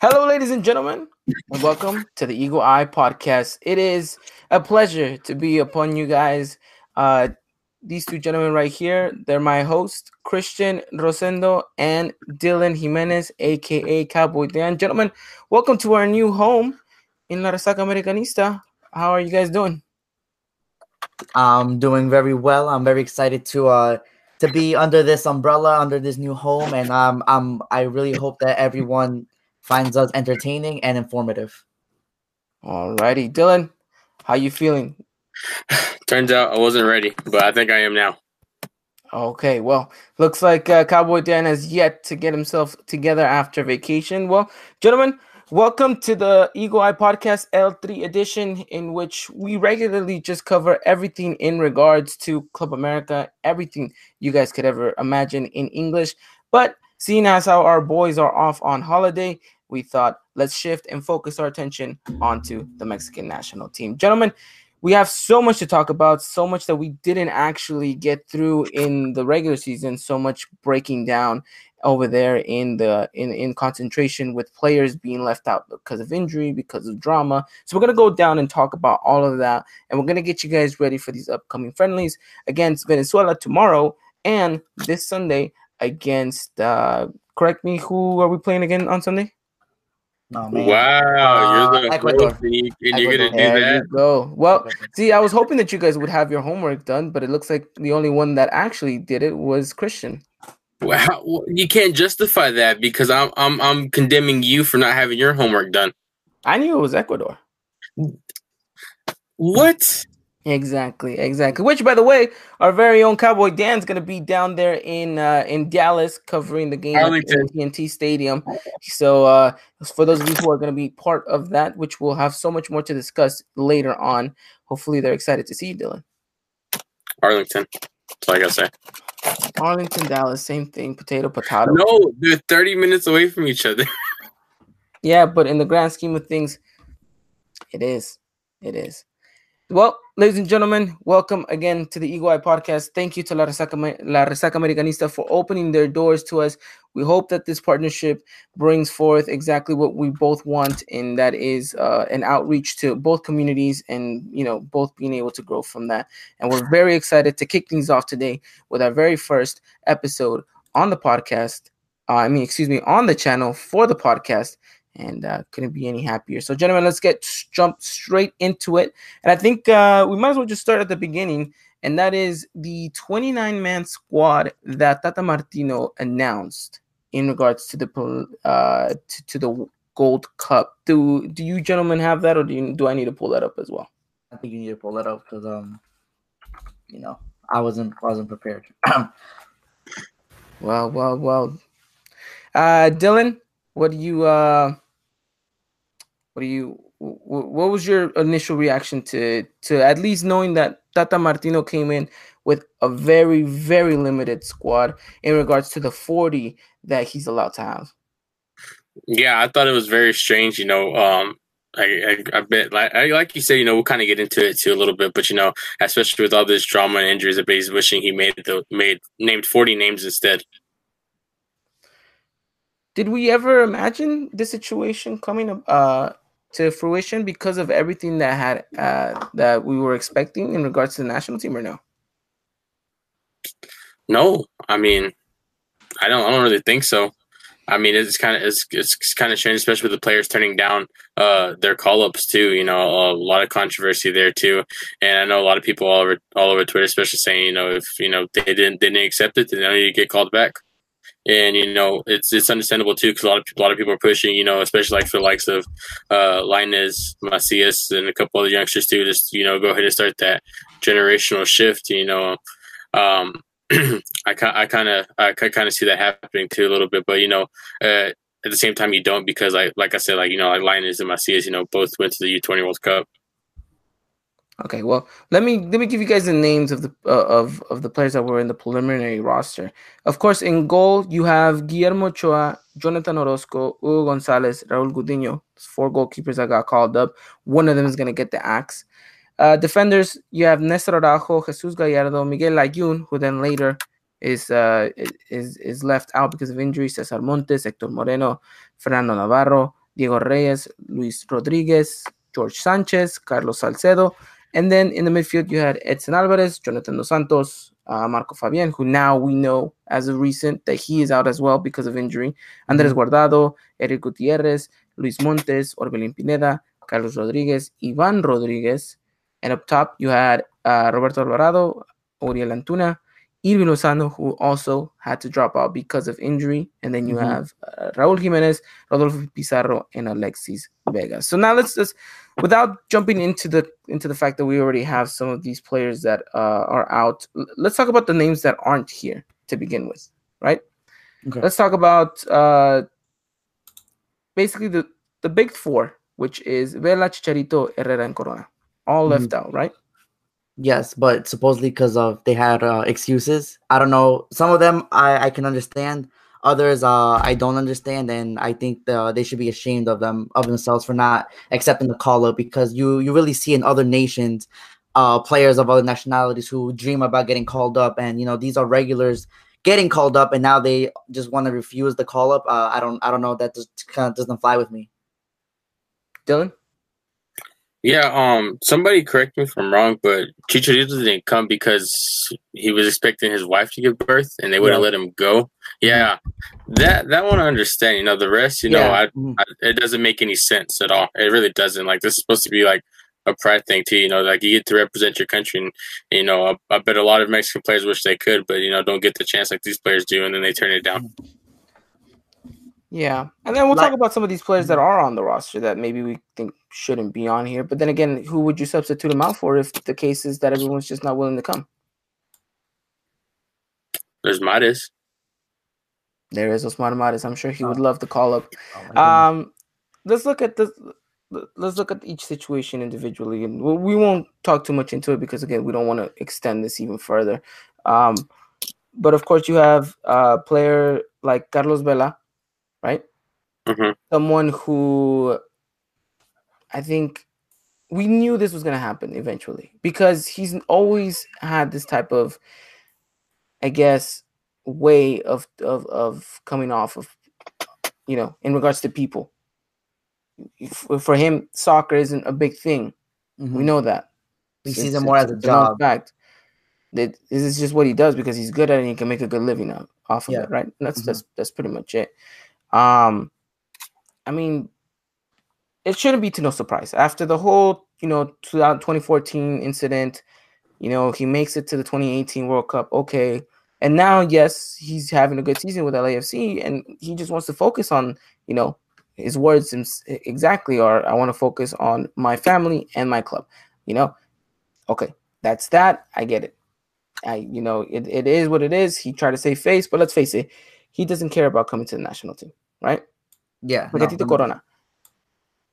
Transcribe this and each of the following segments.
Hello, ladies and gentlemen, and welcome to the Eagle Eye Podcast. It is a pleasure to be upon you guys. Uh, these two gentlemen right here, they're my host, Christian Rosendo and Dylan Jimenez, aka Cowboy Dan. Gentlemen, welcome to our new home in La Resaca Americanista. How are you guys doing? I'm doing very well. I'm very excited to uh to be under this umbrella, under this new home, and um, um, I really hope that everyone finds us entertaining and informative. Alrighty, Dylan, how you feeling? Turns out I wasn't ready, but I think I am now. Okay, well, looks like uh, Cowboy Dan has yet to get himself together after vacation. Well, gentlemen, welcome to the Eagle Eye Podcast El Tri edition, in which we regularly just cover everything in regards to Club America, everything you guys could ever imagine in English. But seeing as how our boys are off on holiday, we thought let's shift and focus our attention onto the Mexican national team. Gentlemen, we have so much to talk about, so much that we didn't actually get through in the regular season, so much breaking down over there in the in, in concentration with players being left out because of injury, because of drama. So we're gonna go down and talk about all of that, and we're gonna get you guys ready for these upcoming friendlies against Venezuela tomorrow and this Sunday against uh correct me, who are we playing again on Sunday? Oh, man. Wow, Uh, you're the Ecuador. host and, you, and you're gonna do There that. you go. Well, see, I was hoping that you guys would have your homework done, but it looks like the only one that actually did it was Christian. Wow, well, you can't justify that because I'm I'm I'm condemning you for not having your homework done. I knew it was Ecuador. What? Exactly, exactly. Which, by the way, our very own Cowboy Dan's going to be down there in uh, in Dallas covering the game at Arlington. AT&T Stadium. So, uh, for those of you who are going to be part of that, which we'll have so much more to discuss later on. Hopefully, they're excited to see you, Dylan. Arlington. That's all I gotta say. Arlington, Dallas, same thing. Potato, potato. No, they're 30 minutes away from each other. Yeah, but in the grand scheme of things, it is. It is. Well, ladies and gentlemen, welcome again to the Eagle Eye Podcast. Thank you to La Resaca, La Resaca Americanista for opening their doors to us. We hope that this partnership brings forth exactly what we both want, and that is uh, an outreach to both communities and, you know, both being able to grow from that. And we're very excited to kick things off today with our very first episode on the podcast. Uh, I mean, excuse me, on the channel for the podcast and uh, couldn't be any happier. So, gentlemen, let's get jump straight into it. And I think uh, we might as well just start at the beginning, and that is the 29 man squad that Tata Martino announced in regards to the uh, to, to the Gold Cup. Do do you gentlemen have that, or do you, do I need to pull that up as well? I think you need to pull that up because um, you know, I wasn't wasn't prepared. Well, well, well. Uh, Dylan, what do you uh, what do you wh- wh- what was your initial reaction to to at least knowing that Tata Martino came in with a very very limited squad in regards to the 40 that he's allowed to have? yeah, I thought it was very strange. You know, um, I, I, I bet, like, I, like you said, you know, we'll kind of get into it too a little bit, but you know, especially with all this drama and injuries, bet he's wishing he made the made named 40 names instead. Did we ever imagine this situation coming up uh to fruition because of everything that had uh that we were expecting in regards to the national team or no? No, I mean, I don't. I don't really think so. I mean, it's kind of it's it's kind of strange, especially with the players turning down uh their call ups too. You know, a lot of controversy there too, and I know a lot of people all over all over Twitter, especially saying, you know, if you know they didn't they didn't accept it, then to get called back. And you know, it's it's understandable too because a lot of people, a lot of people are pushing. You know, especially like for the likes of uh Lainez Macias and a couple other youngsters too. Just you know, go ahead and start that generational shift. You know, um, I kind I kind of I kind of see that happening too a little bit, but you know, uh, at the same time you don't because like like I said, like you know, like Lainez and Macias, you know, both went to the U twenty World Cup. Okay, well, let me let me give you guys the names of the uh, of of the players that were in the preliminary roster. Of course, in goal you have Guillermo Ochoa, Jonathan Orozco, Hugo Gonzalez, Raúl Gudiño. Four goalkeepers that got called up. One of them is gonna get the axe. Uh, defenders, you have Nestor Araujo, Jesus Gallardo, Miguel Layun, who then later is uh is is left out because of injury. Cesar Montes, Hector Moreno, Fernando Navarro, Diego Reyes, Luis Rodriguez, George Sanchez, Carlos Salcedo. And then in the midfield, you had Edson Alvarez, Jonathan Dos Santos, uh, Marco Fabian, who now we know as of recent that he is out as well because of injury. Andres Guardado, Erick Gutierrez, Luis Montes, Orbelin Pineda, Carlos Rodriguez, Ivan Rodriguez. And up top, you had uh, Roberto Alvarado, Uriel Antuna, Hirving Lozano, who also had to drop out because of injury. And then you Mhm. have uh, Raul Jimenez, Rodolfo Pizarro, and Alexis Vega. So now let's just, without jumping into the into the fact that we already have some of these players that uh, are out, let's talk about the names that aren't here to begin with, right? Okay. Let's talk about uh, basically the the big four, which is Vela, Chicharito, Herrera, and Corona, all left out, right? Yes, but supposedly because of they had uh, excuses. I don't know. Some of them I, I can understand. Others uh, I don't understand, and I think the, they should be ashamed of them of themselves for not accepting the call up because you you really see in other nations, uh, players of other nationalities who dream about getting called up, and you know these are regulars getting called up, and now they just want to refuse the call up. Uh, I don't I don't know that just kind of doesn't fly with me. Dylan. Yeah, um, somebody correct me if I'm wrong, but Chicharito didn't come because he was expecting his wife to give birth, and they wouldn't Yeah. let him go. Yeah, that that one I understand. You know, the rest, you know, Yeah. I, Mhm. I, it doesn't make any sense at all. It really doesn't. Like this is supposed to be like a pride thing too. You know, like you get to represent your country, and you know, I, I bet a lot of Mexican players wish they could, but you know, don't get the chance like these players do, and then they turn it down. Yeah, and then we'll Like- talk about some of these players that are on the roster that maybe we think shouldn't be on here. But then again, who would you substitute them out for if the case is that everyone's just not willing to come? There's Mares. There is Osman Mares. I'm sure he would love to call up. Oh. Um, let's look at this. Let's look at each situation individually, and we- we won't talk too much into it because again, we don't want to extend this even further. Um, but of course, you have a player like Carlos Vela, right? hmm someone who I think we knew this was going to happen eventually because he's always had this type of, I guess, way of of of coming off of, you know, in regards to people. For him, soccer isn't a big thing. Mhm. We know that. He It's- sees it more as a a known job. Fact. That this is just what he does because he's good at it and he can make a good living out, off of Yeah. it, right? And that's Mhm. that's that's pretty much it. Um, I mean, it shouldn't be to no surprise after the whole you know 2014 incident. You know, he makes it to the 2018 World Cup. Okay. And now, yes, he's having a good season with LAFC, and he just wants to focus on, you know, his words exactly are I want to focus on my family and my club. You know, okay, that's that. I get it. I, you know, it, it is what it is. He tried to save face, but let's face it, he doesn't care about coming to the national team, right? Yeah. Look at no. Corona,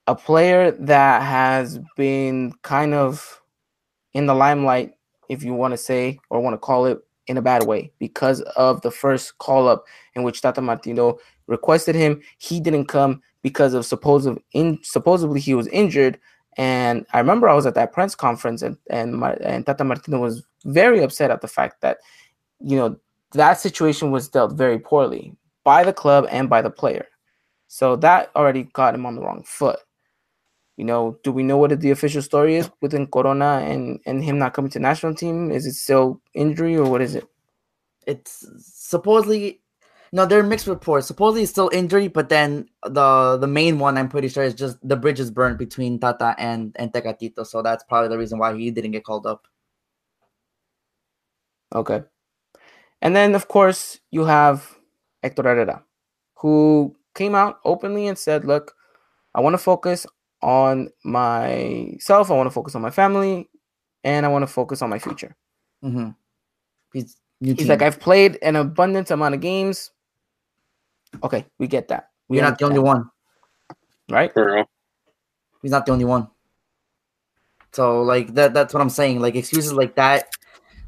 a player that has been kind of in the limelight, if you want to say or want to call it in a bad way, because of the first call up in which Tata Martino requested him. He didn't come because of supposed in supposedly he was injured. And I remember I was at that press conference, and and, and Tata Martino was very upset at the fact that you know that situation was dealt very poorly by the club and by the player. So that already got him on the wrong foot. You know, do we know what the official story is within Corona and and him not coming to national team? Is it still injury or what is it? It's supposedly no, there are mixed reports. Supposedly it's still injury, but then the the main one I'm pretty sure is just the bridge is burned between Tata and and Tecatito. So that's probably the reason why he didn't get called up. Okay. And then of course you have Hector Herrera, who came out openly and said, "Look, I want to focus on myself. I want to focus on my family, and I want to focus on my future." Mm-hmm. He's He's like, "I've played an abundant amount of games." Okay, we get that. We You're not the only understand, one. right? For real. He's not the only one. So like that that's what I'm saying. Like excuses like that,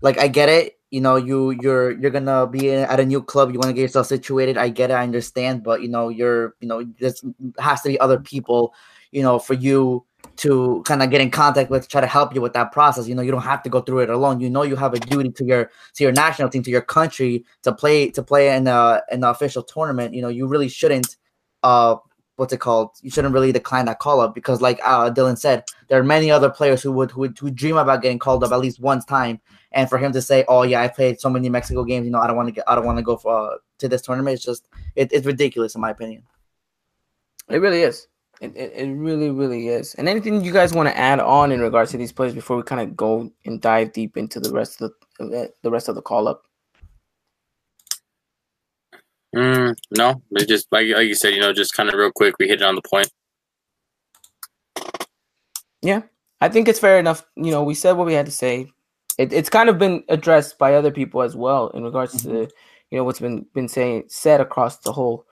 like I get it. You know, you you're you're gonna be at a new club. You want to get yourself situated. I get it. I understand. But you know, you're you know, there has to be other people. You know, for you to kind of get in contact with, try to help you with that process. You know, you don't have to go through it alone. You know, you have a duty to your to your national team, to your country, to play to play in a in the official tournament. You know, you really shouldn't uh what's it called? You shouldn't really decline that call up because, like uh, Dylan said, there are many other players who would who would who dream about getting called up at least one time. And for him to say, "Oh yeah, I played so many Mexico games, you know, I don't want to get, I don't want to go for uh, to this tournament," it's just it, it's ridiculous in my opinion. It really is. It, it, it really really is. And anything you guys want to add on in regards to these players before we kind of go and dive deep into the rest of the the rest of the call up? Mm, no, but just like like you said, you know, just kind of real quick, we hit it on the point. Yeah, I think it's fair enough. You know, we said what we had to say. It, it's kind of been addressed by other people as well in regards mm-hmm. to you know what's been been saying said across the whole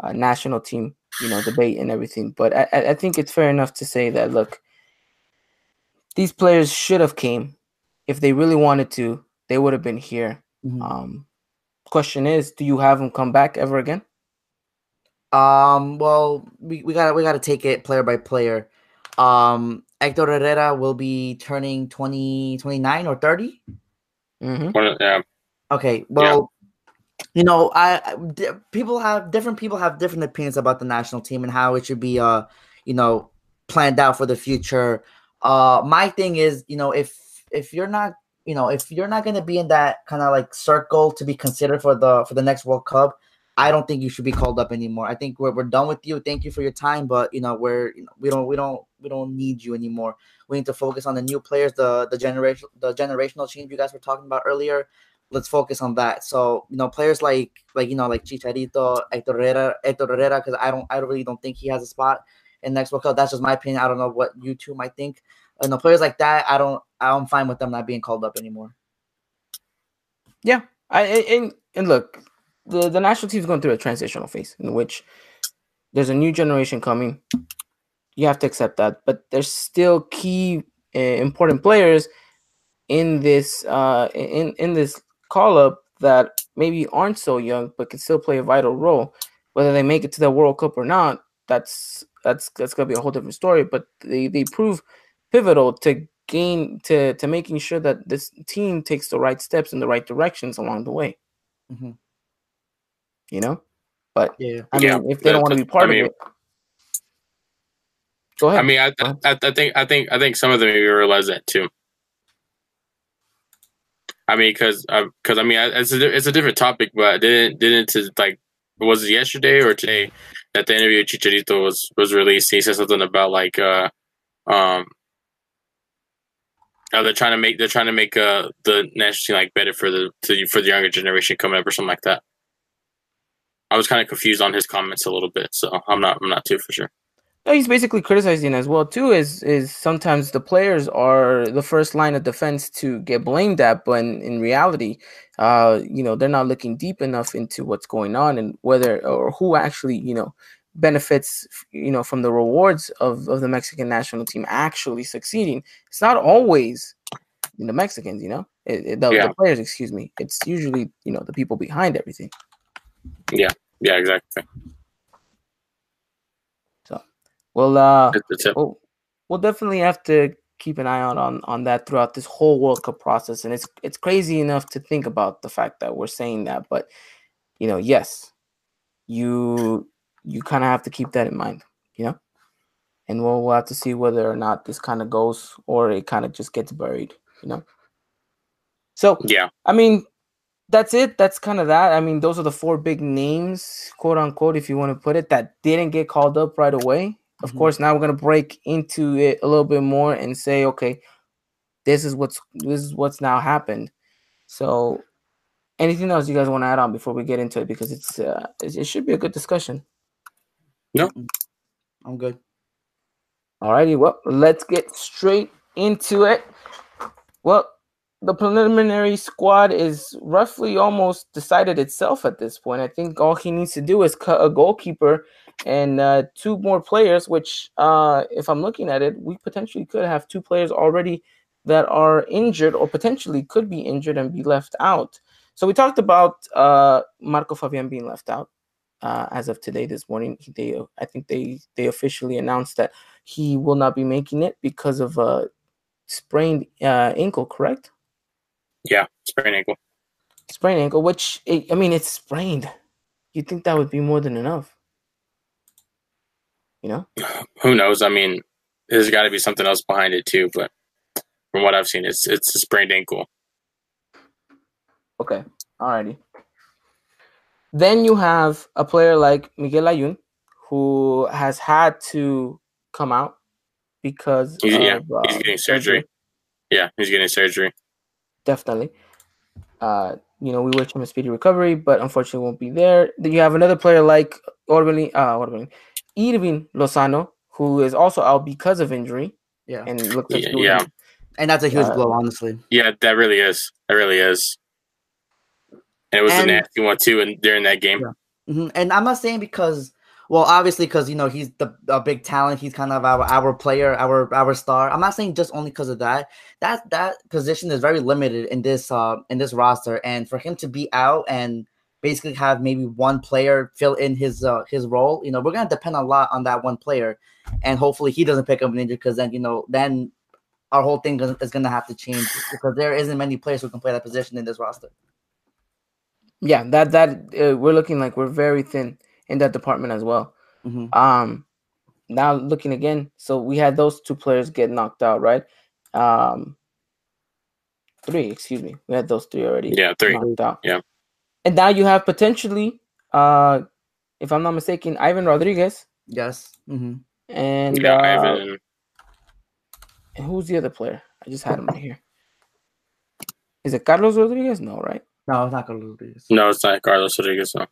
uh, national team you know debate and everything. But I, I think it's fair enough to say that look, these players should have came if they really wanted to. They would have been here. Mm-hmm. Um, question is, do you have them come back ever again? Um, well, we, we gotta we gotta take it player by player. Um, Hector Herrera will be turning 20, 29 or 30. Mm-hmm. Yeah. Okay. Well, yeah. you know, I people have different people have different opinions about the national team and how it should be, uh, you know, planned out for the future. Uh, my thing is, you know, if if you're not you know, if you're not going to be in that kind of like circle to be considered for the for the next World Cup, I don't think you should be called up anymore. I think we're, we're done with you. Thank you for your time, but you know we're you know, we don't we don't we don't need you anymore. We need to focus on the new players, the the generation the generational change you guys were talking about earlier. Let's focus on that. So you know players like like you know like Chicharito, Hector Herrera, because I don't I really don't think he has a spot in next World Cup. That's just my opinion. I don't know what you two might think. You know players like that, I don't I'm fine with them not being called up anymore. Yeah, I and and look, the the national team is going through a transitional phase in which there's a new generation coming. You have to accept that, but there's still key uh, important players in this uh in in this call up that maybe aren't so young but can still play a vital role. Whether they make it to the World Cup or not, that's that's that's gonna be a whole different story. But they they prove pivotal to gain to to making sure that this team takes the right steps in the right directions along the way. Mm-hmm. You know, but yeah, I mean, yeah, if they don't want to be part I mean, of it, go ahead. I mean, I, I, I think I think I think some of them realize that too. I mean, because because uh, I mean, it's a it's a different topic, but I didn't didn't to like was it yesterday or today that the interview with Chicharito was was released? He said something about like uh um Oh, they're trying to make they're trying to make uh the national team like better for the to, for the younger generation coming up or something like that. I was kind of confused on his comments a little bit, so I'm not I'm not too for sure. No, he's basically criticizing as well too. Is is sometimes the players are the first line of defense to get blamed at, but in, in reality, uh, you know, they're not looking deep enough into what's going on and whether or who actually, you know, benefits you know from the rewards of, of the Mexican national team actually succeeding. It's not always the Mexicans, you know, it, it, the, yeah. the, players. Excuse me. It's usually you know the people behind everything. Yeah. Yeah. Exactly. So, well, uh, we'll, we'll definitely have to keep an eye out on on that throughout this whole World Cup process, and it's it's crazy enough to think about the fact that we're saying that, but you know, yes, you you kind of have to keep that in mind, you know. And we'll, we'll have to see whether or not this kind of goes or it kind of just gets buried, you know. So yeah, I mean, that's it. That's kind of that. I mean, those are the four big names, quote unquote, if you want to put it, that didn't get called up right away. Of mm-hmm. course, now we're gonna break into it a little bit more and say, okay, this is what's this is what's now happened. So, anything else you guys want to add on before we get into it? Because it's uh, it, it should be a good discussion. No, I'm good. Alrighty, well, let's get straight into it. Well, the preliminary squad is roughly almost decided itself at this point. I think all he needs to do is cut a goalkeeper and uh, two more players, which, uh, if I'm looking at it, we potentially could have two players already that are injured or potentially could be injured and be left out. So we talked about uh, Marco Fabian being left out uh, as of today this morning they i think they they officially announced that he will not be making it because of a sprained uh, ankle correct yeah sprained ankle sprained ankle which it, i mean it's sprained you think that would be more than enough You know, Who knows? I mean, there's got to be something else behind it too. But from what I've seen, it's it's a sprained ankle. Okay. Alrighty. Then you have a player like Miguel Layun, who has had to come out because He's, of, yeah, uh, he's getting surgery. Yeah, he's getting surgery. Definitely. Uh, you know, we wish him a speedy recovery, but unfortunately won't be there. Then you have another player like Orbelin, uh, Orbelin, Hirving Lozano, who is also out because of injury Yeah, and looks like Yeah, yeah. and that's a huge Uh, blow, honestly. Yeah, that really is. That really is. And it was And- a nasty one too, and during that game. Yeah. hmm And I'm not saying because, well, obviously because you know he's the a big talent. He's kind of our our player, our our star. I'm not saying just only because of that. That that position is very limited in this uh in this roster, and for him to be out and basically have maybe one player fill in his uh his role, you know, we're gonna depend a lot on that one player, and hopefully he doesn't pick up an injury because then you know then our whole thing is gonna have to change because there isn't many players who can play that position in this roster. yeah, that that uh, we're looking like we're very thin in that department as well. hmm Um, now looking again, so we had those two players get knocked out, right? Um, three, excuse me, we had those three already. Yeah, three. knocked out. Yeah. and now you have potentially, uh, if I'm not mistaken, Ivan Rodriguez Yes. hmm and You got uh, Ivan. and who's the other player? I just had him right here. Is it Carlos Rodriguez? No, right? No, it's not gonna lose this. No, it's not Carlos Rodriguez. No.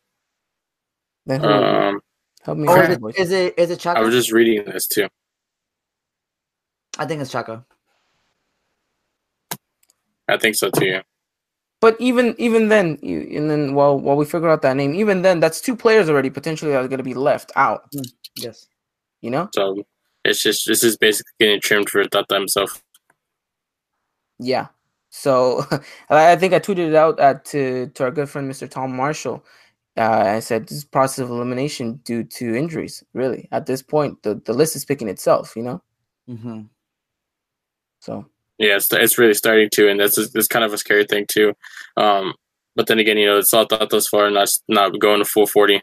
Then who? is it? Um, Help me. Or is it, boys. is it is it Chaka? I was just reading this too. I think it's Chaka. I think so too. Yeah. But even even then, you, and then while while we figure out that name, even then, that's two players already potentially that are going to be left out. Yes. You know? So it's just this is basically getting trimmed for Tata himself. Yeah. So I I think I tweeted it out at, to to our good friend Mr. Tom Marshall. Uh, I said this is process of elimination due to injuries. Really, at this point, the, the list is picking itself. You know. hmm So Yeah, it's, it's really starting to, and that's that's kind of a scary thing too. Um, but then again, you know, it's all thought thus far, not not going to full forty.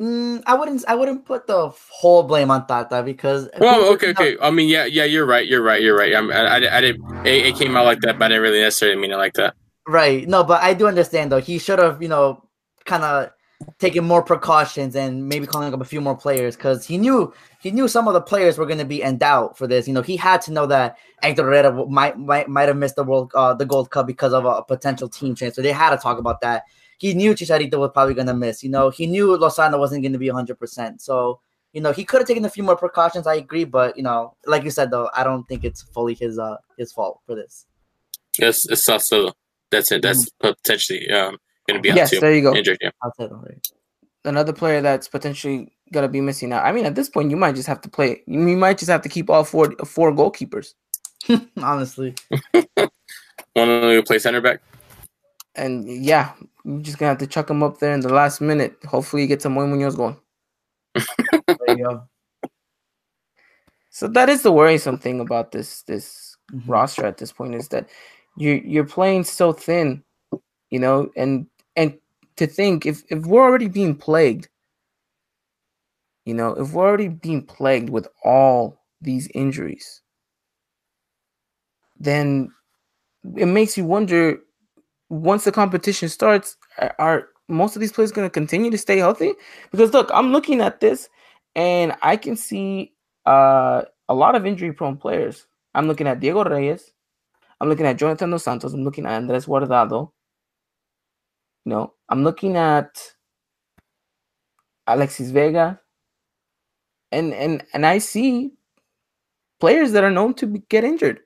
Mm, I wouldn't. I wouldn't put the whole blame on Tata because. Well, okay, okay. I mean, yeah, yeah, you're right, you're right, you're right. I'm, I, I, I didn't. It, it came out like that, but I didn't really necessarily mean it like that. Right. No, but I do understand though. He should have, you know, kind of taken more precautions and maybe calling up a few more players because he knew he knew some of the players were going to be in doubt for this. You know, he had to know that Hector Herrera might might might have missed the world uh, the Gold Cup because of a potential team change. So they had to talk about that. He knew Chicharito was probably going to miss. You know, he knew Lozano wasn't going to be 100%. So, you know, he could have taken a few more precautions. I agree, but you know, like you said though, I don't think it's fully his uh his fault for this. It's it's also that's it. That's potentially um going to be out yes, too, there you go. injured. Yeah, I'll say. Another player that's potentially gonna be missing out. I mean, at this point, you might just have to play. You you might just have to keep all four four goalkeepers. Honestly. one of them play center back. And yeah, you're just gonna have to chuck them up there in the last minute. Hopefully, you get some Munoz going. There you go. So that is the worrisome thing about this this Mhm. roster at this point is that you you're playing so thin, you know, and and to think if if we're already being plagued, you know, if we're already being plagued with all these injuries, then it makes you wonder once the competition starts, are, are most of these players going to continue to stay healthy? Because look, I'm looking at this and I can see uh, a lot of injury prone players. I'm looking at Diego Reyes. I'm looking at Jonathan Dos Santos. I'm looking at Andres Guardado. You know, I'm looking at Alexis Vega. And and and I see players that are known to be, get injured.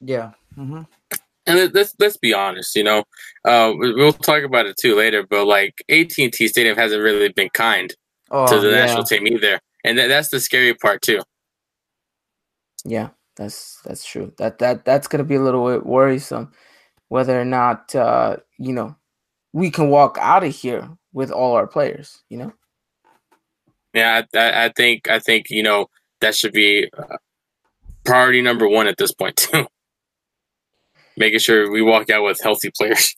Yeah. hmm And let- let's let's be honest, you know, uh, we- we'll talk about it too later. But like AT and T Stadium hasn't really been kind Oh, to the yeah. national team either, and that, that's the scary part too. Yeah, that's that's true. That that that's gonna be a little bit worrisome, whether or not uh, you know we can walk out of here with all our players. You know. Yeah, I, I, think I think you know that should be uh, priority number one at this point too. Making sure we walk out with healthy players.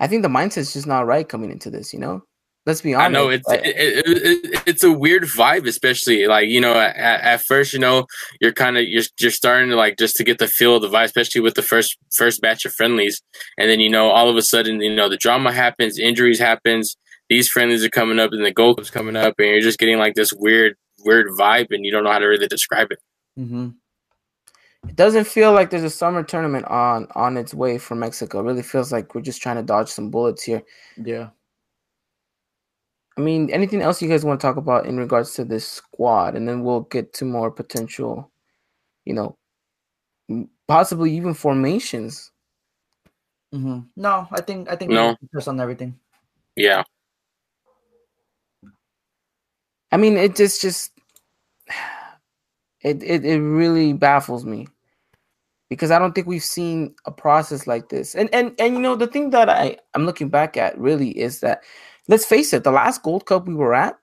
I think the mindset's just not right coming into this. You know, Let's be honest. I know it's it, it, it, it's a weird vibe, especially like you know at, at first you know you're kind of you're you're starting to like just to get the feel of the vibe, especially with the first first batch of friendlies, and then you know all of a sudden you know the drama happens, injuries happens, these friendlies are coming up, and the Gold Cup's coming up, and you're just getting like this weird weird vibe, and you don't know how to really describe it. Mm-hmm. It doesn't feel like there's a summer tournament on on its way for Mexico. It really feels like we're just trying to dodge some bullets here. Yeah. I mean, anything else you guys want to talk about in regards to this squad, and then we'll get to more potential, you know, possibly even formations. Mm-hmm. No, I think I think no. just on everything. Yeah. I mean, it just just it, it it really baffles me because I don't think we've seen a process like this. And and and you know the thing that I I'm looking back at really is that let's face it, the last Gold Cup we were at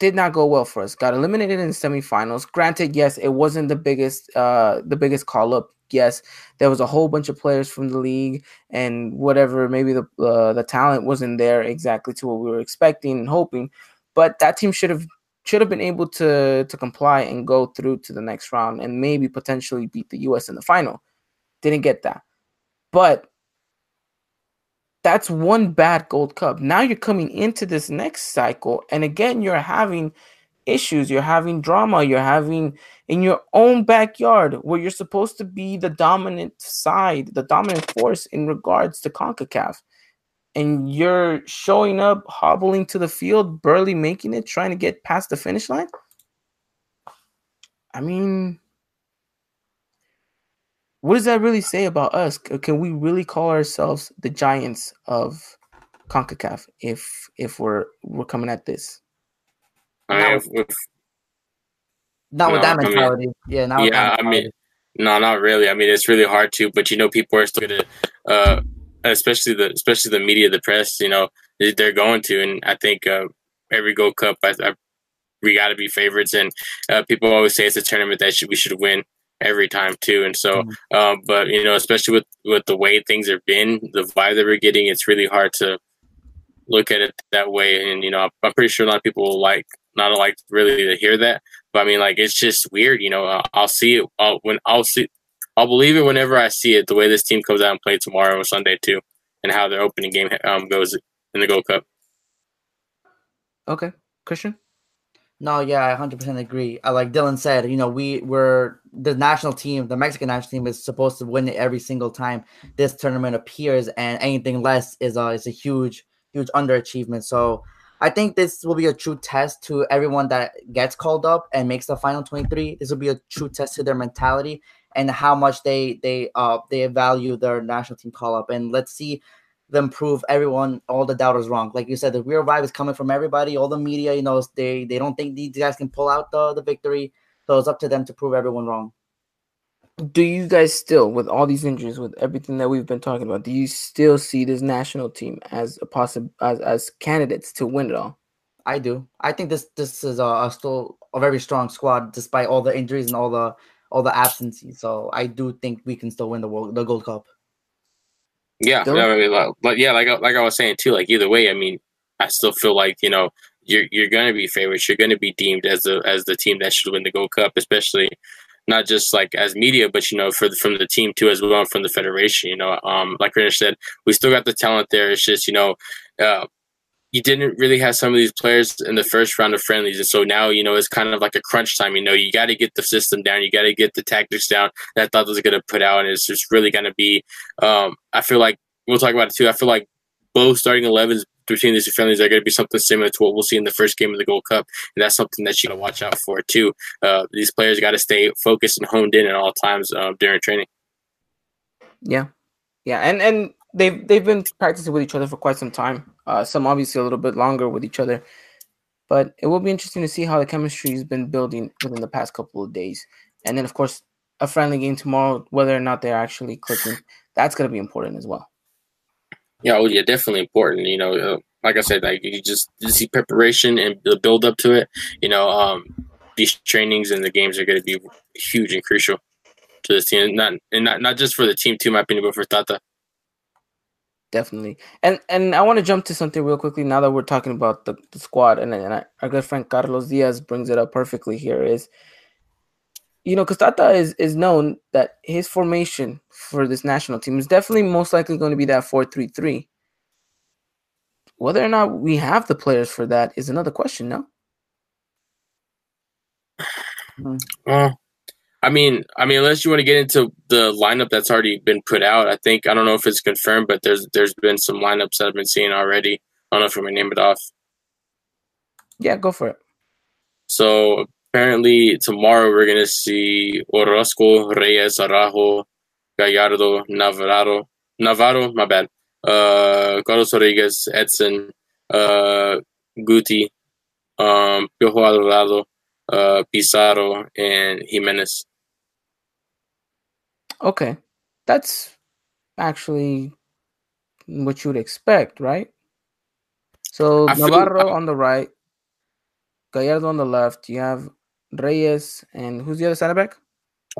did not go well for us. Got eliminated in semifinals. Granted, yes, it wasn't the biggest uh the biggest call up. Yes, there was a whole bunch of players from the league and whatever. Maybe the uh, the talent wasn't there exactly to what we were expecting and hoping, but that team should have should have been able to to comply and go through to the next round and maybe potentially beat the US in the final. Didn't get that. But that's one bad Gold Cup. Now you're coming into this next cycle, and again, you're having issues, you're having drama, you're having in your own backyard where you're supposed to be the dominant side, the dominant force in regards to CONCACAF. And you're showing up, hobbling to the field, barely making it, trying to get past the finish line. I mean, what does that really say about us? Can we really call ourselves the giants of CONCACAF if if we're we're coming at this? I mean, if, if, not with no, that mentality. I mean, yeah, not yeah. I mean, no, not really. I mean, it's really hard to, but you know, people are still gonna, uh, especially the especially the media, the press. You know, they're going to, and I think uh, every Gold Cup, I, I, we got to be favorites, and uh, people always say it's a tournament that should, we should win every time too. And so, mm-hmm. um, but you know, especially with with the way things have been, the vibe that we're getting, it's really hard to look at it that way. And you know, I'm pretty sure a lot of people will like not like really to hear that. But I mean, like it's just weird. You know, I'll see it I'll, when I'll see. I'll believe it whenever I see it. The way this team comes out and play tomorrow or Sunday too, and how their opening game um, goes in the Gold Cup. Okay, Christian. No, yeah, I 100% agree. Uh, like Dylan said, you know, we were the national team, the Mexican national team is supposed to win it every single time this tournament appears, and anything less is a is a huge huge underachievement. So I think this will be a true test to everyone that gets called up and makes the final 23. This will be a true test to their mentality and how much they they uh they value their national team call up. And let's see them prove everyone, all the doubters wrong. Like you said, the real vibe is coming from everybody. All the media, you know, they they don't think these guys can pull out the the victory. So it's up to them to prove everyone wrong. Do you guys still, with all these injuries, with everything that we've been talking about, do you still see this national team as a possible as as candidates to win it all? I do. I think this this is a, a still a very strong squad despite all the injuries and all the all the absences. So I do think we can still win the world the Gold Cup. Yeah, I mean, like, yeah, like like I was saying too. Like either way, I mean, I still feel like you know you're you're going to be favorites. You're going to be deemed as the as the team that should win the Gold Cup, especially not just like as media, but you know, for the, from the team too as well, and from the federation. You know, um, like Rich said, we still got the talent there. It's just you know, uh, you didn't really have some of these players in the first round of friendlies, and so now you know it's kind of like a crunch time. You know, you got to get the system down, you got to get the tactics down that Tata was going to put out, and it's just really going to be. Um, I feel like we'll talk about it too. I feel like both starting 11s between these two friendlies are going to be something similar to what we'll see in the first game of the Gold Cup, and that's something that you got to watch out for too. Uh, these players got to stay focused and honed in at all times uh, during training. Yeah, yeah, and and they've they've been practicing with each other for quite some time. Uh, some obviously a little bit longer with each other, but it will be interesting to see how the chemistry has been building within the past couple of days. And then, of course, a friendly game tomorrow, whether or not they're actually clicking, that's going to be important as well. Yeah, oh yeah, definitely important. You know, uh, like I said, like you just you see preparation and the build up to it. You know, um, these trainings and the games are going to be huge and crucial to this team. Not and not not just for the team, too, my opinion, but for Tata. Definitely. And and I want to jump to something real quickly now that we're talking about the, the squad, and, and I, our good friend Carlos Diaz brings it up perfectly here. Is you know, because Tata is is known that his formation for this national team is definitely most likely going to be that four three three. Whether or not we have the players for that is another question. No. Mm. Well, I mean, I mean, unless you want to get into the lineup that's already been put out, I think I don't know if it's confirmed, but there's there's been some lineups that I've been seeing already. I don't know if I'm gonna name it off. Yeah, go for it. So apparently tomorrow we're gonna see Orozco, Reyes, Araujo, Gallardo, Navarro, Navarro, my bad, uh, Carlos Rodriguez, Edson, uh, Guti, um, Piojo Alvarado, uh, Pizarro, and Jimenez. Okay, that's actually what you would expect, right? So I feel- Navarro on the right, Gallardo on the left. You have Reyes and who's the other center back?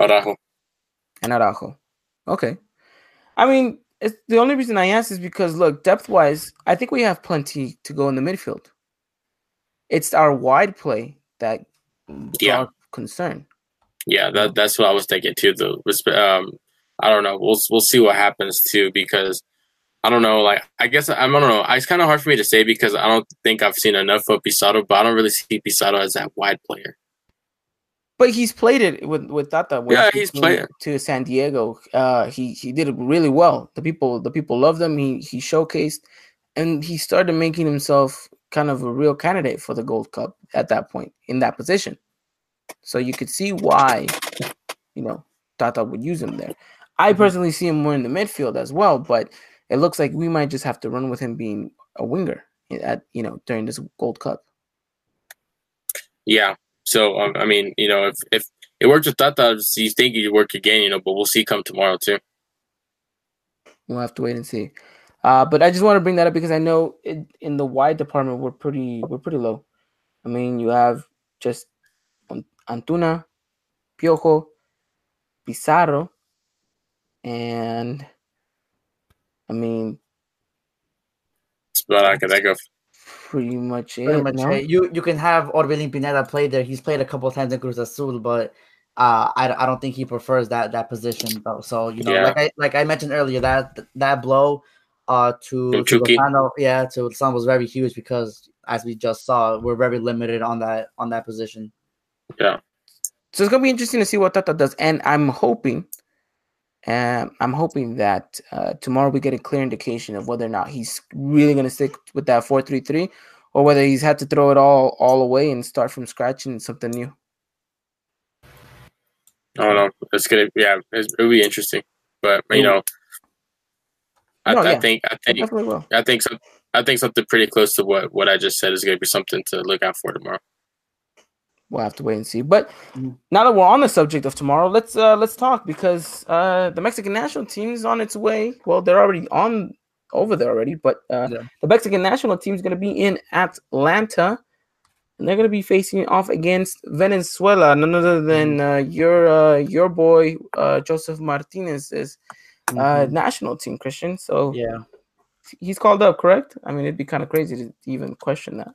Araujo. And Araujo. Okay. I mean, it's the only reason I ask is because look, depth wise, I think we have plenty to go in the midfield. It's our wide play that Yeah. draws concern. Yeah, that that's what I was thinking too. The um, I don't know. We'll we'll see what happens too because I don't know. Like I guess I don't know. It's kind of hard for me to say because I don't think I've seen enough of Pizarro, but I don't really see Pizarro as that wide player. But he's played it with with Tata. when Yeah, he he's played- to San Diego. Uh, he he did it really well. The people the people loved him. He he showcased, and he started making himself kind of a real candidate for the Gold Cup at that point in that position. So you could see why, you know, Tata would use him there. I personally see him more in the midfield as well, but it looks like we might just have to run with him being a winger at you know during this Gold Cup. Yeah. So um, I mean, you know, if if it worked with Tata, you think it'd work again, you know. But we'll see come tomorrow too. We'll have to wait and see. Uh, but I just want to bring that up because I know it, in the wide department we're pretty we're pretty low. I mean, you have just Antuna, Piojo, Pizarro, and I mean That's about I can think of. pretty much it. Pretty much no? it. You you can have Orbelin Pineda play there. He's played a couple of times in Cruz Azul, but uh, I, I don't think he prefers that that position though. So you know, Yeah. like I like I mentioned earlier, that that blow uh to, From to Lozano, yeah, to Lozano was very huge because as we just saw, we're very limited on that on that position. So it's gonna be interesting to see what Tata does, and I'm hoping, um, I'm hoping that uh, tomorrow we get a clear indication of whether or not he's really gonna stick with that four three three, or whether he's had to throw it all all away and start from scratch and something new. I don't know. It's gonna yeah, it's, it'll be interesting. But you know, I, No, I yeah. think I think. I think some, I think something pretty close to what what I just said is gonna be something to look out for tomorrow. We'll have to wait and see. But Mhm. now that we're on the subject of tomorrow, let's uh let's talk because uh the Mexican national team is on its way. Well, they're already on over there already, but uh Yeah. the Mexican national team is gonna be in Atlanta. And they're gonna be facing off against Venezuela, none other than uh, your uh, your boy uh, Josef Martinez's uh, Mhm. national team, Christian. So yeah. he's called up, correct? I mean, it'd be kind of crazy to even question that.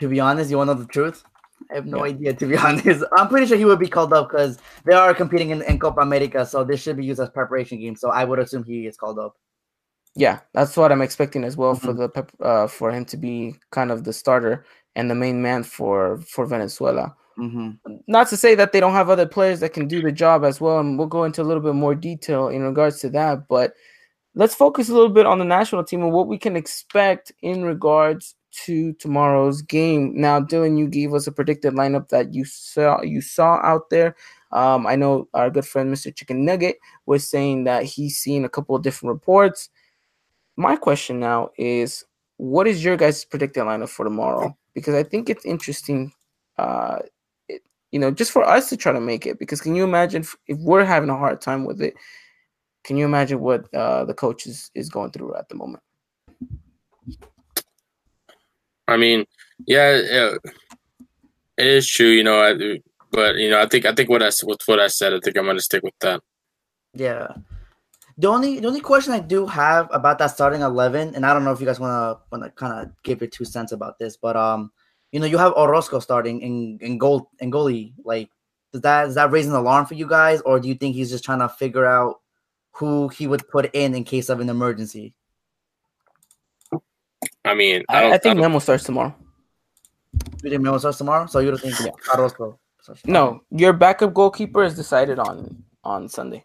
To be honest, you want to know the truth? I have no Yeah. idea. To be honest, I'm pretty sure he would be called up because they are competing in, in Copa America, so this should be used as preparation game. So I would assume he is called up. Yeah, that's what I'm expecting as well for Mhm. the pep, uh, for him to be kind of the starter and the main man for for Venezuela. Mm-hmm. Not to say that they don't have other players that can do the job as well, and we'll go into a little bit more detail in regards to that. But let's focus a little bit on the national team and what we can expect in regards to tomorrow's game. Now, Dylan, you gave us a predicted lineup that you saw you saw out there. Um, I know our good friend Mr. Chicken Nugget was saying that he's seen a couple of different reports. My question now is, what is your guys' predicted lineup for tomorrow? Because I think it's interesting, uh, it, you know, just for us to try to make it. Because can you imagine if, if we're having a hard time with it? Can you imagine what uh, the coach is, is going through at the moment? I mean, yeah, yeah, it is true, you know. I, but you know, I think I think what I with what I said, I think I'm gonna stick with that. Yeah. The only the only question I do have about that starting eleven, and I don't know if you guys wanna wanna kind of give your two cents about this, but um, you know, you have Orozco starting in in goal in goalie. Like, does that does that raise an alarm for you guys, or do you think he's just trying to figure out who he would put in in case of an emergency? I mean, I, I, don't, I think I don't- Memo starts tomorrow. You think Memo starts tomorrow? So you don't think Yeah. Orozco? starts? No, your backup goalkeeper is decided on on Sunday.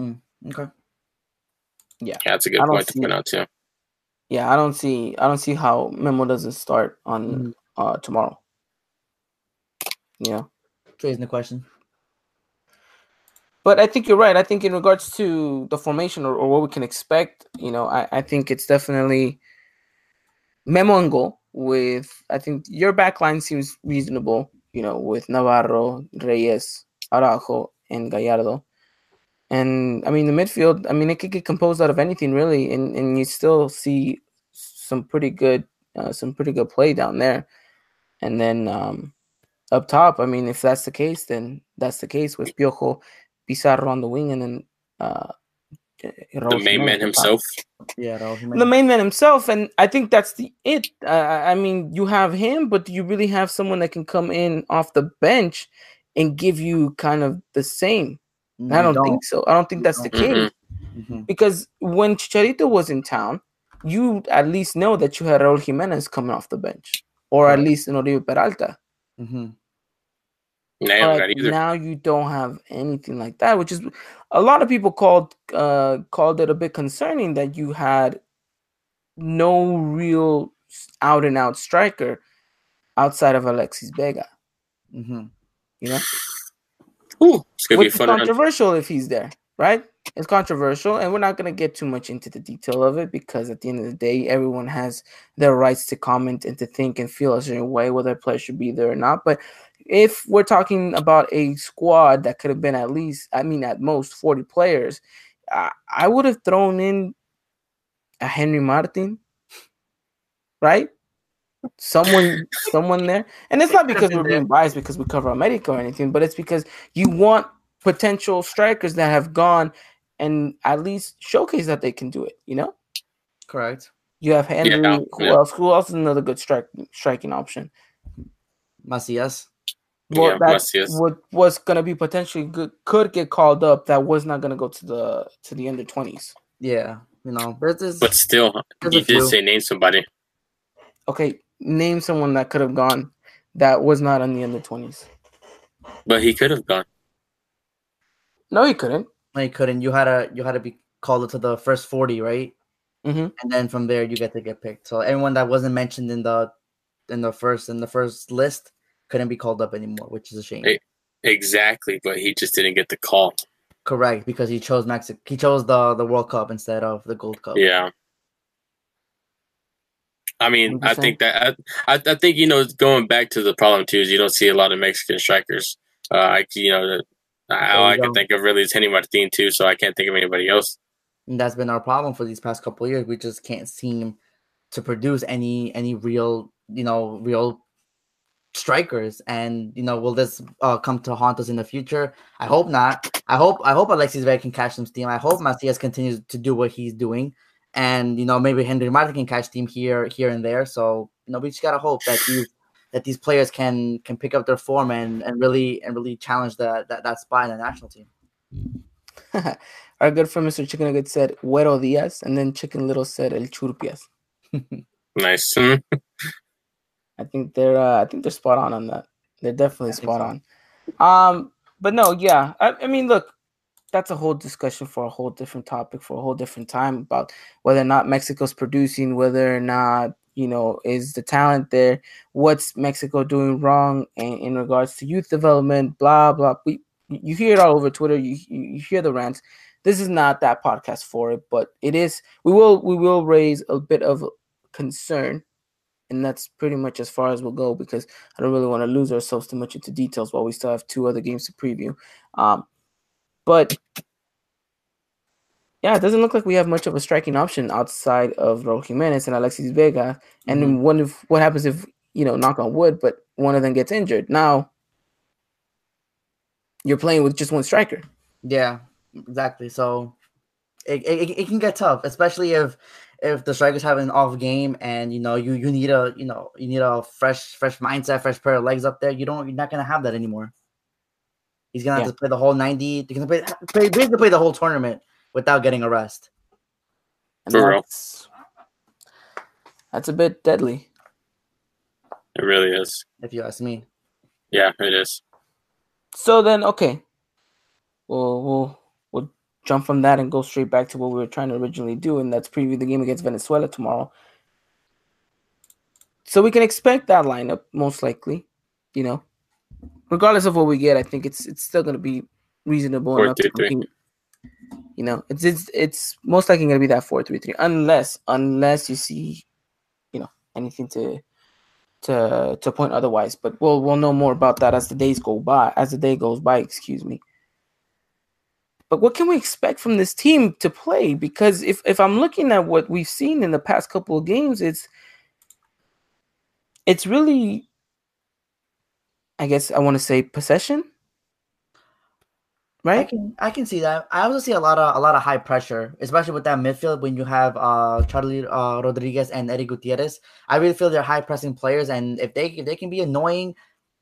Okay. yeah, that's a good I don't point to see- point out too. Yeah, I don't see I don't see how Memo doesn't start on Mhm. uh tomorrow. Yeah. Raising the question. But I think you're right. I think in regards to the formation or, or what we can expect, you know, I, I think it's definitely Memo and goal with I think your back line seems reasonable, you know, with Navarro, Reyes, Araujo, and Gallardo. And I mean the midfield, I mean it could get composed out of anything really, and, and you still see some pretty good uh, some pretty good play down there. And then um up top, I mean, if that's the case, then that's the case with Piojo, Pizarro on the wing, and then uh, The main man himself. Yeah, that the main man himself, and I think that's the it. Uh, I mean, you have him, but do you really have someone that can come in off the bench and give you kind of the same? I don't, think so. I don't think that's the don't. case Mhm. because when Chicharito was in town, you at least know that you had Raul Jimenez coming off the bench, or at least an Oribe Peralta. Mhm. Nah, but now you don't have anything like that, which is a lot of people called uh called it a bit concerning that you had no real out and out striker outside of Alexis Vega. Mhm. You know, Ooh, it's gonna be which is fun run. controversial if he's there, right? It's controversial, and we're not gonna get too much into the detail of it because at the end of the day, everyone has their rights to comment and to think and feel a certain way whether a player should be there or not. But if we're talking about a squad that could have been at least, I mean, at most forty players, I, I would have thrown in a Henry Martin, right? Someone, someone there, and it's not because we're being biased because we cover America or anything, but it's because you want potential strikers that have gone and at least showcase that they can do it. You know, Correct. you have Henry. Yeah, who yeah. else? Who else is another good strike striking option? Macias. Well, Yeah, that what was gonna be potentially good could get called up. That was not gonna go to the to the under twenties. Yeah. You know, there's this. But still, you did few. say name somebody. Okay, name someone that could have gone that was not on the under twenties. But he could have gone. No, he couldn't. No, you couldn't. You had to. You had to be called to the first forty, right? hmm And then from there, you get to get picked. So anyone that wasn't mentioned in the in the first in the first list couldn't be called up anymore, which is a shame. Exactly, but he just didn't get the call. Correct, because he chose Mexico. He chose the the World Cup instead of the Gold Cup. Yeah. I mean, I 100%. think that I, I I think you know going back to the problem too is you don't see a lot of Mexican strikers. Uh, I you know that all I can think of really is Henry Martin too, so I can't think of anybody else. And that's been our problem for these past couple of years. We just can't seem to produce any any real, you know, real strikers. And you know, will this uh, come to haunt us in the future? I hope not. I hope I hope Alexis Vega can catch some steam. I hope Macias continues to do what he's doing, and you know, maybe Henry Martin can catch steam here here and there. So you know, we just gotta hope that these that these players can can pick up their form and and really and really challenge that that, that spot in the national team. Our good friend Mr. Chicken Nugget said Güero Diaz, and then Chicken Little said El Churpias. Nice. I think they're uh, I think they're spot on on that. They're definitely spot so. on. Um, but no, yeah. I, I mean, look, that's a whole discussion for a whole different topic for a whole different time about whether or not Mexico's producing, whether or not you know is the talent there, what's Mexico doing wrong in, in regards to youth development, blah blah. We you hear it all over Twitter. You you, you hear the rants. This is not that podcast for it, but it is. We will we will raise a bit of concern and that's pretty much as far as we'll go because I don't really want to lose ourselves too much into details while we still have two other games to preview. Um, but yeah, it doesn't look like we have much of a striking option outside of Raul Jimenez and Alexis Vega. And then what if what happens if you know knock on wood, but one of them gets injured? Now you're playing with just one striker. Yeah, exactly. So it, it, it can get tough, especially if if the strikers have an off game and you know you you need a you know you need a fresh fresh mindset, fresh pair of legs up there. You don't you're not gonna have that anymore. He's gonna have Yeah. to play the whole ninety. He's gonna play, play basically play the whole tournament without getting a rest. And For real. that's, that's a bit deadly. It really is. If you ask me, Yeah, it is. So then, okay, we'll we'll we'll jump from that and go straight back to what we were trying to originally do, and that's preview the game against Venezuela tomorrow. So we can expect that lineup most likely, you know, regardless of what we get. I think it's it's still going to be reasonable Four, enough to three, compete. You know, it's it's it's most likely going to be that four three three, unless unless you see, you know, anything to to to point otherwise. But we'll we'll know more about that as the days go by, as the day goes by. Excuse me. But what can we expect from this team to play? Because if if I'm looking at what we've seen in the past couple of games, it's it's really, I guess I want to say possession, I right? can I can see that. I also see a lot of a lot of high pressure, especially with that midfield when you have uh Charlie uh, Rodriguez and Eddie Gutierrez. I really feel they're high pressing players, and if they if they can be annoying,